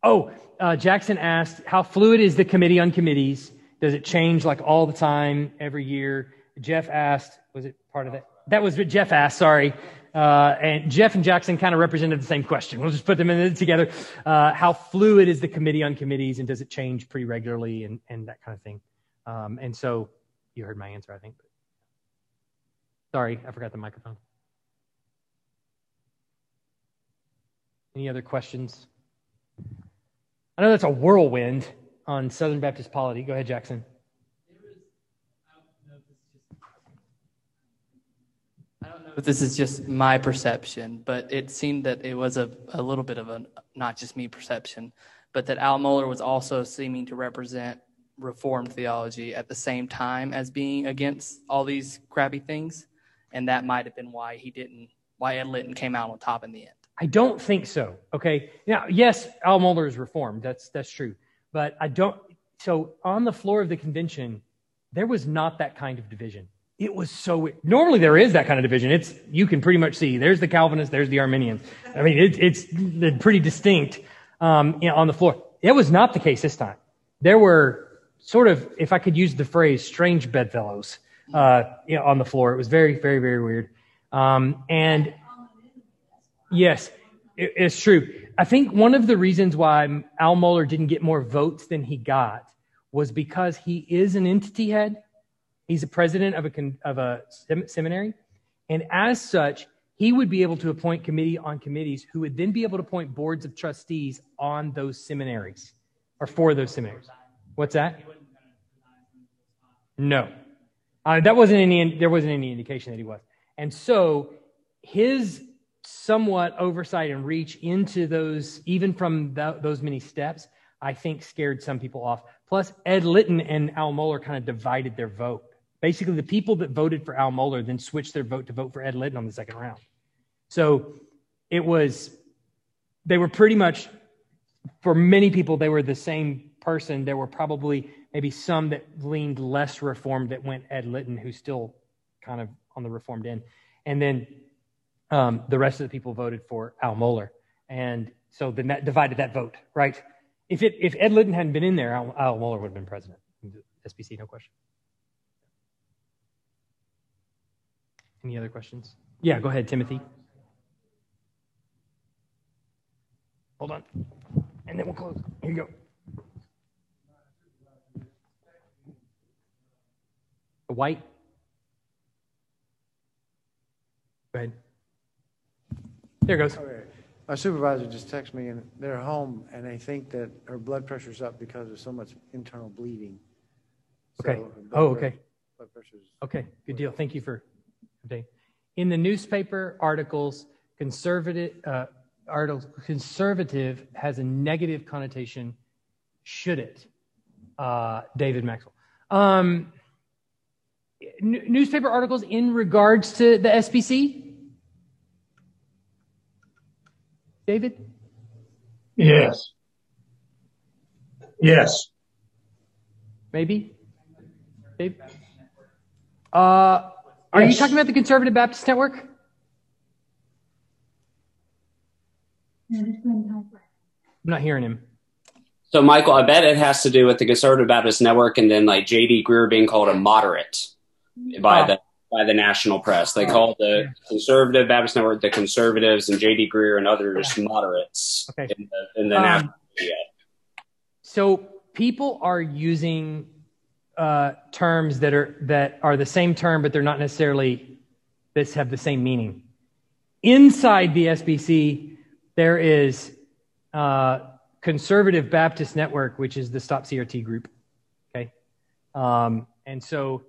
Speaker 1: Oh, uh, Jackson asked, how fluid is the committee on committees? Does it change like all the time, every year? Jeff asked, was it part of that? That was what Jeff asked, sorry. Uh, and Jeff and Jackson kind of represented the same question. We'll just put them in together. Uh, how fluid is the committee on committees, and does it change pretty regularly, and, and that kind of thing? Um, and so you heard my answer, I think. Sorry, I forgot the microphone. Any other questions? I know that's a whirlwind on Southern Baptist polity. Go ahead, Jackson.
Speaker 3: But this is just my perception, but it seemed that it was a, a little bit of a not just me perception, but that Al Mohler was also seeming to represent Reformed theology at the same time as being against all these crappy things. And that might have been why he didn't, why Ed Litton came out on top in the end.
Speaker 1: I don't think so. Okay. Now, yes, Al Mohler is Reformed. That's, that's true. But I don't, so on the floor of the convention, there was not that kind of division it was so normally there is that kind of division. It's you can pretty much see there's the calvinists there's the arminians. I mean it, it's pretty distinct um, you know, on the floor. It was not the case this time. There were sort of if i could use the phrase strange bedfellows uh, you know, on the floor. It was very very very weird. Um, and yes it, it's true. I think one of the reasons why al mohler didn't get more votes than he got was because he is an entity head He's a president of a of a seminary, and as such, he would be able to appoint committee on committees who would then be able to appoint boards of trustees on those seminaries or for those seminaries. What's that? No, uh, that wasn't any. There wasn't any indication that he was, and so his somewhat oversight and reach into those, even from th- those many steps, I think scared some people off. Plus, Ed Litton and Al Mohler kind of divided their vote. Basically, the people that voted for Al Mohler then switched their vote to vote for Ed Litton on the second round. So it was, they were pretty much, for many people, they were the same person. There were probably maybe some that leaned less reformed that went Ed Litton, who's still kind of on the reformed end. And then um, the rest of the people voted for Al Mohler. And so then that divided that vote, right? If, it, if Ed Litton hadn't been in there, Al, Al Mohler would have been president. SBC, no question. Any other questions? Yeah, go ahead, Timothy. Hold on. And then we'll close. Here you go. The white. Go ahead. There it goes.
Speaker 4: Okay. My supervisor just texted me and they're home and they think that her blood pressure's up because of so much internal bleeding. So
Speaker 1: Okay.
Speaker 4: her
Speaker 1: Oh, okay.
Speaker 4: Blood pressure's,
Speaker 1: Okay, good deal. Thank you for updating. In the newspaper articles, conservative uh, articles, conservative has a negative connotation. Should it, uh, David Maxwell? Um, n- newspaper articles in regards to the SBC. David,
Speaker 5: Yes. Yes.
Speaker 1: maybe. Dave. Uh, are you talking about the Conservative Baptist Network? I'm not hearing him.
Speaker 6: So, Michael, I bet it has to do with the Conservative Baptist Network and then like J.D. Greear being called a moderate by
Speaker 1: Oh.
Speaker 6: the by the national press. They call the Conservative Baptist Network the conservatives and J.D. Greear and others moderates
Speaker 1: Okay.
Speaker 6: in the, in the
Speaker 1: Um,
Speaker 6: national media.
Speaker 1: So people are using uh, terms that are that are the same term, but they're not necessarily that have the same meaning. Inside the SBC, there is uh, Conservative Baptist Network, which is the Stop CRT group. Okay, um, and so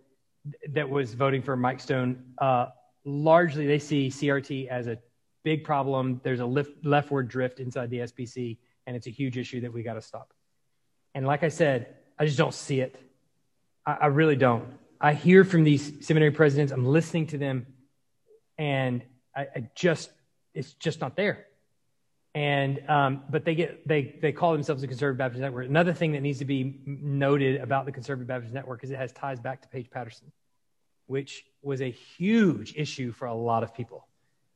Speaker 1: th- that was voting for Mike Stone. Uh, largely, they see CRT as a big problem. There's a lift, leftward drift inside the SBC, and it's a huge issue that we got to stop. And like I said, I just don't see it. I, I really don't. I hear from these seminary presidents. I'm listening to them, and I, I just it's just not there. And um, but they get they they call themselves a conservative Baptist network. Another thing that needs to be noted about the conservative Baptist network is it has ties back to Paige Patterson, which was a huge issue for a lot of people.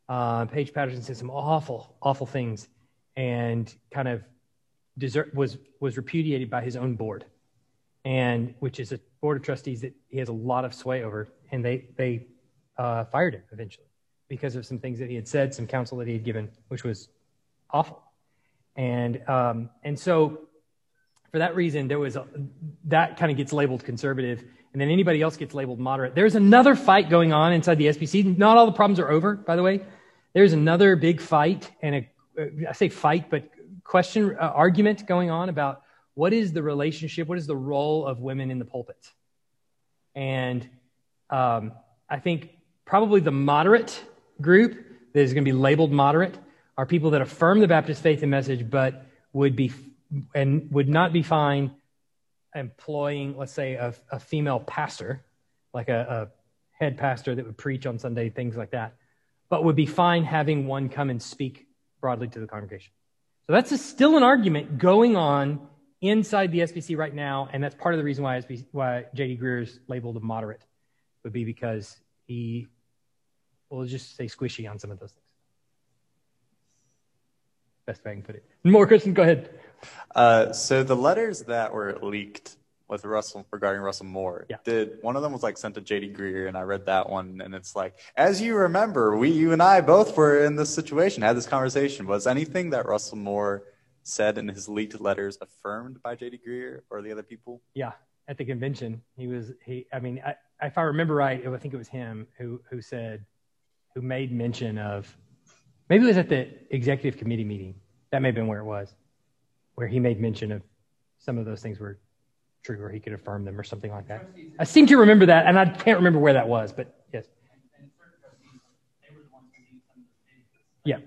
Speaker 1: Uh, Paige Patterson said some awful awful things, and kind of desert, was was repudiated by his own board, and which is a board of trustees that he has a lot of sway over, and they they uh, fired him eventually because of some things that he had said, some counsel that he had given, which was awful, and um, and so for that reason there was a, that kind of gets labeled conservative, and then anybody else gets labeled moderate. There's another fight going on inside the SBC. Not all the problems are over, by the way. There's another big fight and a I say fight, but question, uh, argument going on about what is the relationship, what is the role of women in the pulpit. And um, I think probably the moderate group that is going to be labeled moderate are people that affirm the Baptist faith and message, but would be and would not be fine employing, let's say, a, a female pastor, like a, a head pastor that would preach on Sunday, things like that, but would be fine having one come and speak broadly to the congregation. So that's a, still an argument going on inside the SBC right now, and that's part of the reason why, SBC, why J.D. Greear is labeled a moderate, would be because he, will just say squishy on some of those things. Best way I can put it. More, Kristen, go ahead.
Speaker 7: Uh, so the letters that were leaked with Russell regarding Russell Moore,
Speaker 1: Yeah.
Speaker 7: did one of them was like sent to JD Greear, and I read that one, and it's like, as you remember, we, you and I both were in this situation, had this conversation. Was anything that Russell Moore said in his leaked letters affirmed by JD Greear or the other people?
Speaker 1: Yeah, at the convention, he was he. I mean, I, if I remember right, I think it was him who who said, who made mention of, maybe it was at the executive committee meeting. That may have been where it was, where he made mention of some of those things were true, or he could affirm them, or something like that. I seem to remember that, and I can't remember where that was, but yes.
Speaker 2: And certain trustees, they were the ones who did some of the things.
Speaker 1: Yeah.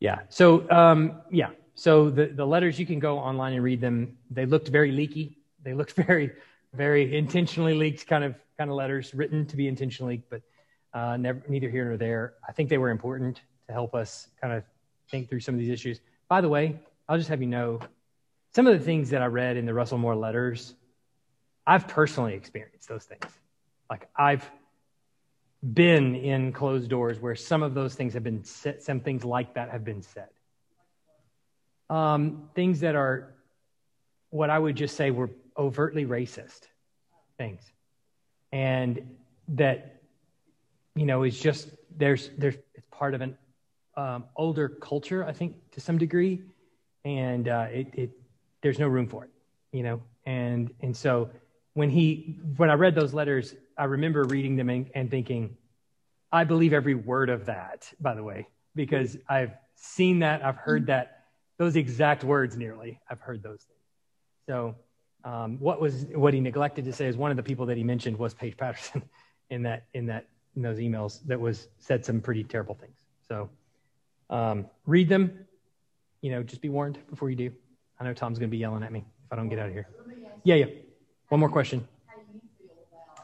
Speaker 1: Yeah. So, um, yeah. So the, the letters, you can go online and read them. They looked very leaky. They looked very, very intentionally leaked kind of, kind of letters written to be intentionally leaked, but uh, never, neither here nor there. I think they were important to help us kind of think through some of these issues. By the way, I'll just have you know, some of the things that I read in the Russell Moore letters, I've personally experienced those things. Like I've been in closed doors where some of those things have been said, some things like that have been said. Um, things that are what I would just say were overtly racist things. And that, you know, is just, there's, there's, it's part of an um, older culture, I think, to some degree. And uh, it, it, there's no room for it, you know? And, and so when he, when I read those letters, I remember reading them and, and thinking, I believe every word of that, by the way, because I've seen that, I've heard that, those exact words nearly, I've heard those things. So, um, what was what he neglected to say is one of the people that he mentioned was Paige Patterson in that in that in those emails that was said some pretty terrible things. So, um, read them. You know, just be warned before you do. I know Tom's going to be yelling at me if I don't get out of here. Yeah, yeah. One more question.
Speaker 8: how you feel about,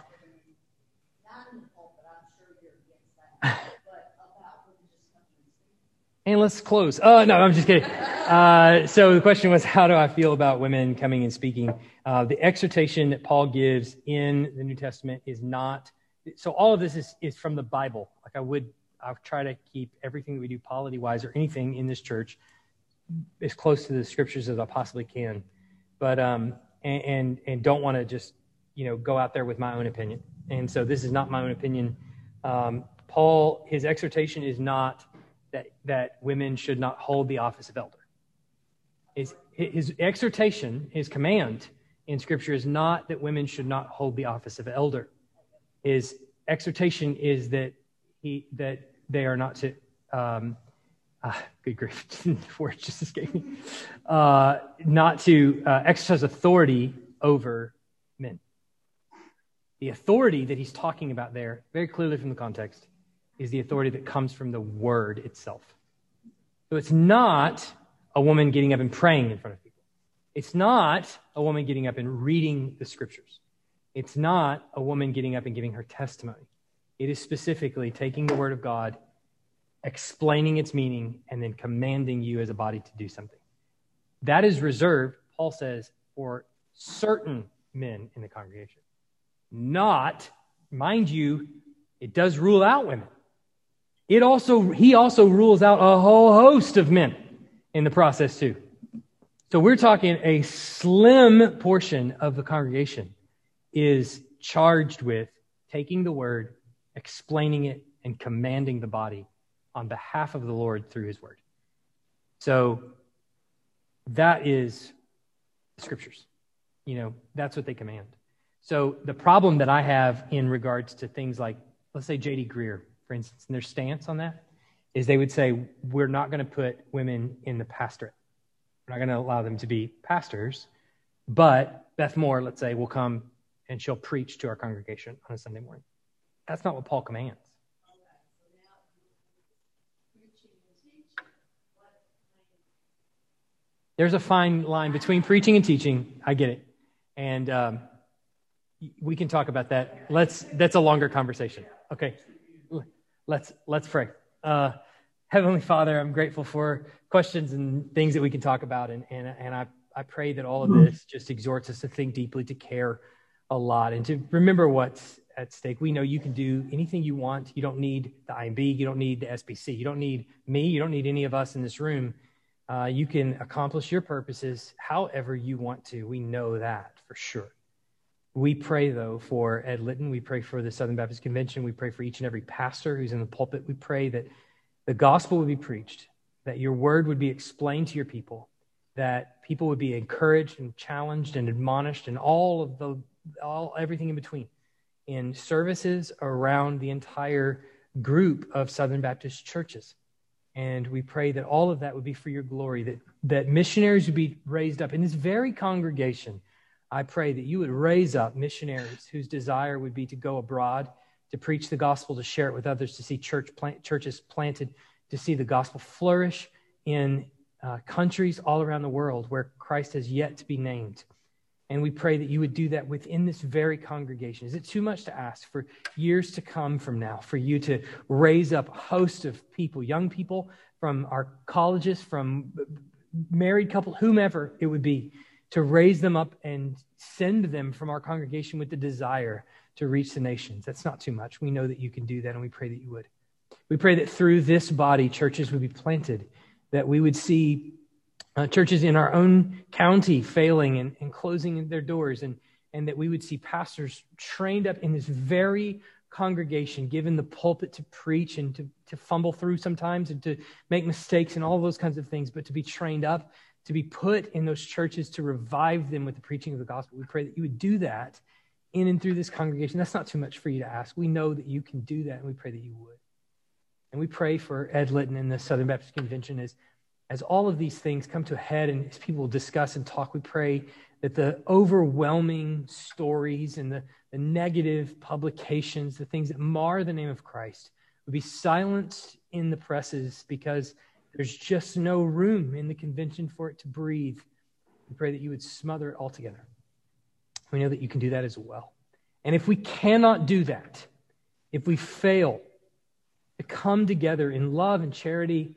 Speaker 8: not in the pulpit, I'm sure you're against that, but about religious countries.
Speaker 1: And let's close. Oh, no, I'm just kidding. Uh, so the question was, how do I feel about women coming and speaking? Uh, the exhortation that Paul gives in the New Testament is not, so all of this is, is from the Bible. Like I would, I'll try to keep everything that we do polity wise or anything in this church as close to the scriptures as I possibly can. But, um, and, and, and don't want to just, you know, go out there with my own opinion. And so this is not my own opinion. Um, Paul, his exhortation is not that, that women should not hold the office of elder. His, his exhortation, his command in Scripture is not that women should not hold the office of elder. His exhortation is that he that they are not to. Um, ah, good grief, word just escaped me. Uh, not to uh, exercise authority over men. The authority that he's talking about there, very clearly from the context, is the authority that comes from the word itself. So it's not a woman getting up and praying in front of people. It's not a woman getting up and reading the scriptures. It's not a woman getting up and giving her testimony. It is specifically taking the word of God, explaining its meaning, and then commanding you as a body to do something. That is reserved, Paul says, for certain men in the congregation. Not, mind you, it does rule out women. It also, he also rules out a whole host of men in the process too. So we're talking a slim portion of the congregation is charged with taking the word, explaining it, and commanding the body on behalf of the Lord through his word. So that is scriptures. You know, that's what they command. So the problem that I have in regards to things like, let's say J.D. Greear, for instance, and their stance on that is they would say, we're not going to put women in the pastorate. We're not going to allow them to be pastors. But Beth Moore, let's say, will come and she'll preach to our congregation on a Sunday morning. That's not what Paul commands. There's a fine line between preaching and teaching. I get it. And um, we can talk about that. Let's, that's a longer conversation. Okay. Let's, let's pray. Uh, Heavenly Father, I'm grateful for questions and things that we can talk about. And, and, and I, I pray that all of this just exhorts us to think deeply, to care a lot, and to remember what's at stake. We know you can do anything you want. You don't need the IMB. You don't need the SBC. You don't need me. You don't need any of us in this room. Uh, you can accomplish your purposes however you want to. We know that for sure. We pray, though, for Ed Litton. We pray for the Southern Baptist Convention. We pray for each and every pastor who's in the pulpit. We pray that the gospel would be preached, that your word would be explained to your people, that people would be encouraged and challenged and admonished and all of the all everything in between in services around the entire group of Southern Baptist churches. And we pray that all of that would be for your glory, that, that missionaries would be raised up in this very congregation. I pray that you would raise up missionaries whose desire would be to go abroad, to preach the gospel, to share it with others, to see church plant, churches planted, to see the gospel flourish in uh, countries all around the world where Christ has yet to be named. And we pray that you would do that within this very congregation. Is it too much to ask for years to come from now for you to raise up a host of people, young people from our colleges, from married couple, whomever it would be, to raise them up and send them from our congregation with the desire to reach the nations? That's not too much. We know that you can do that, and we pray that you would. We pray that through this body, churches would be planted, that we would see uh, churches in our own county failing and, and closing their doors, and, and that we would see pastors trained up in this very congregation, given the pulpit to preach and to, to fumble through sometimes and to make mistakes and all those kinds of things, but to be trained up, to be put in those churches to revive them with the preaching of the gospel. We pray that you would do that in and through this congregation. That's not too much for you to ask. We know that you can do that, and we pray that you would. And we pray for Ed Litton and the Southern Baptist Convention as as all of these things come to a head and as people discuss and talk, we pray that the overwhelming stories and the, the negative publications, the things that mar the name of Christ, would be silenced in the presses because there's just no room in the convention for it to breathe. We pray that you would smother it altogether. We know that you can do that as well. And if we cannot do that, if we fail to come together in love and charity,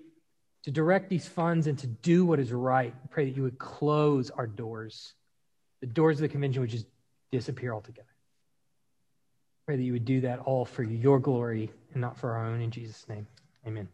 Speaker 1: to direct these funds and to do what is right. I pray that you would close our doors. The doors of the convention would just disappear altogether. Pray that you would do that all for your glory and not for our own. In Jesus' name, amen.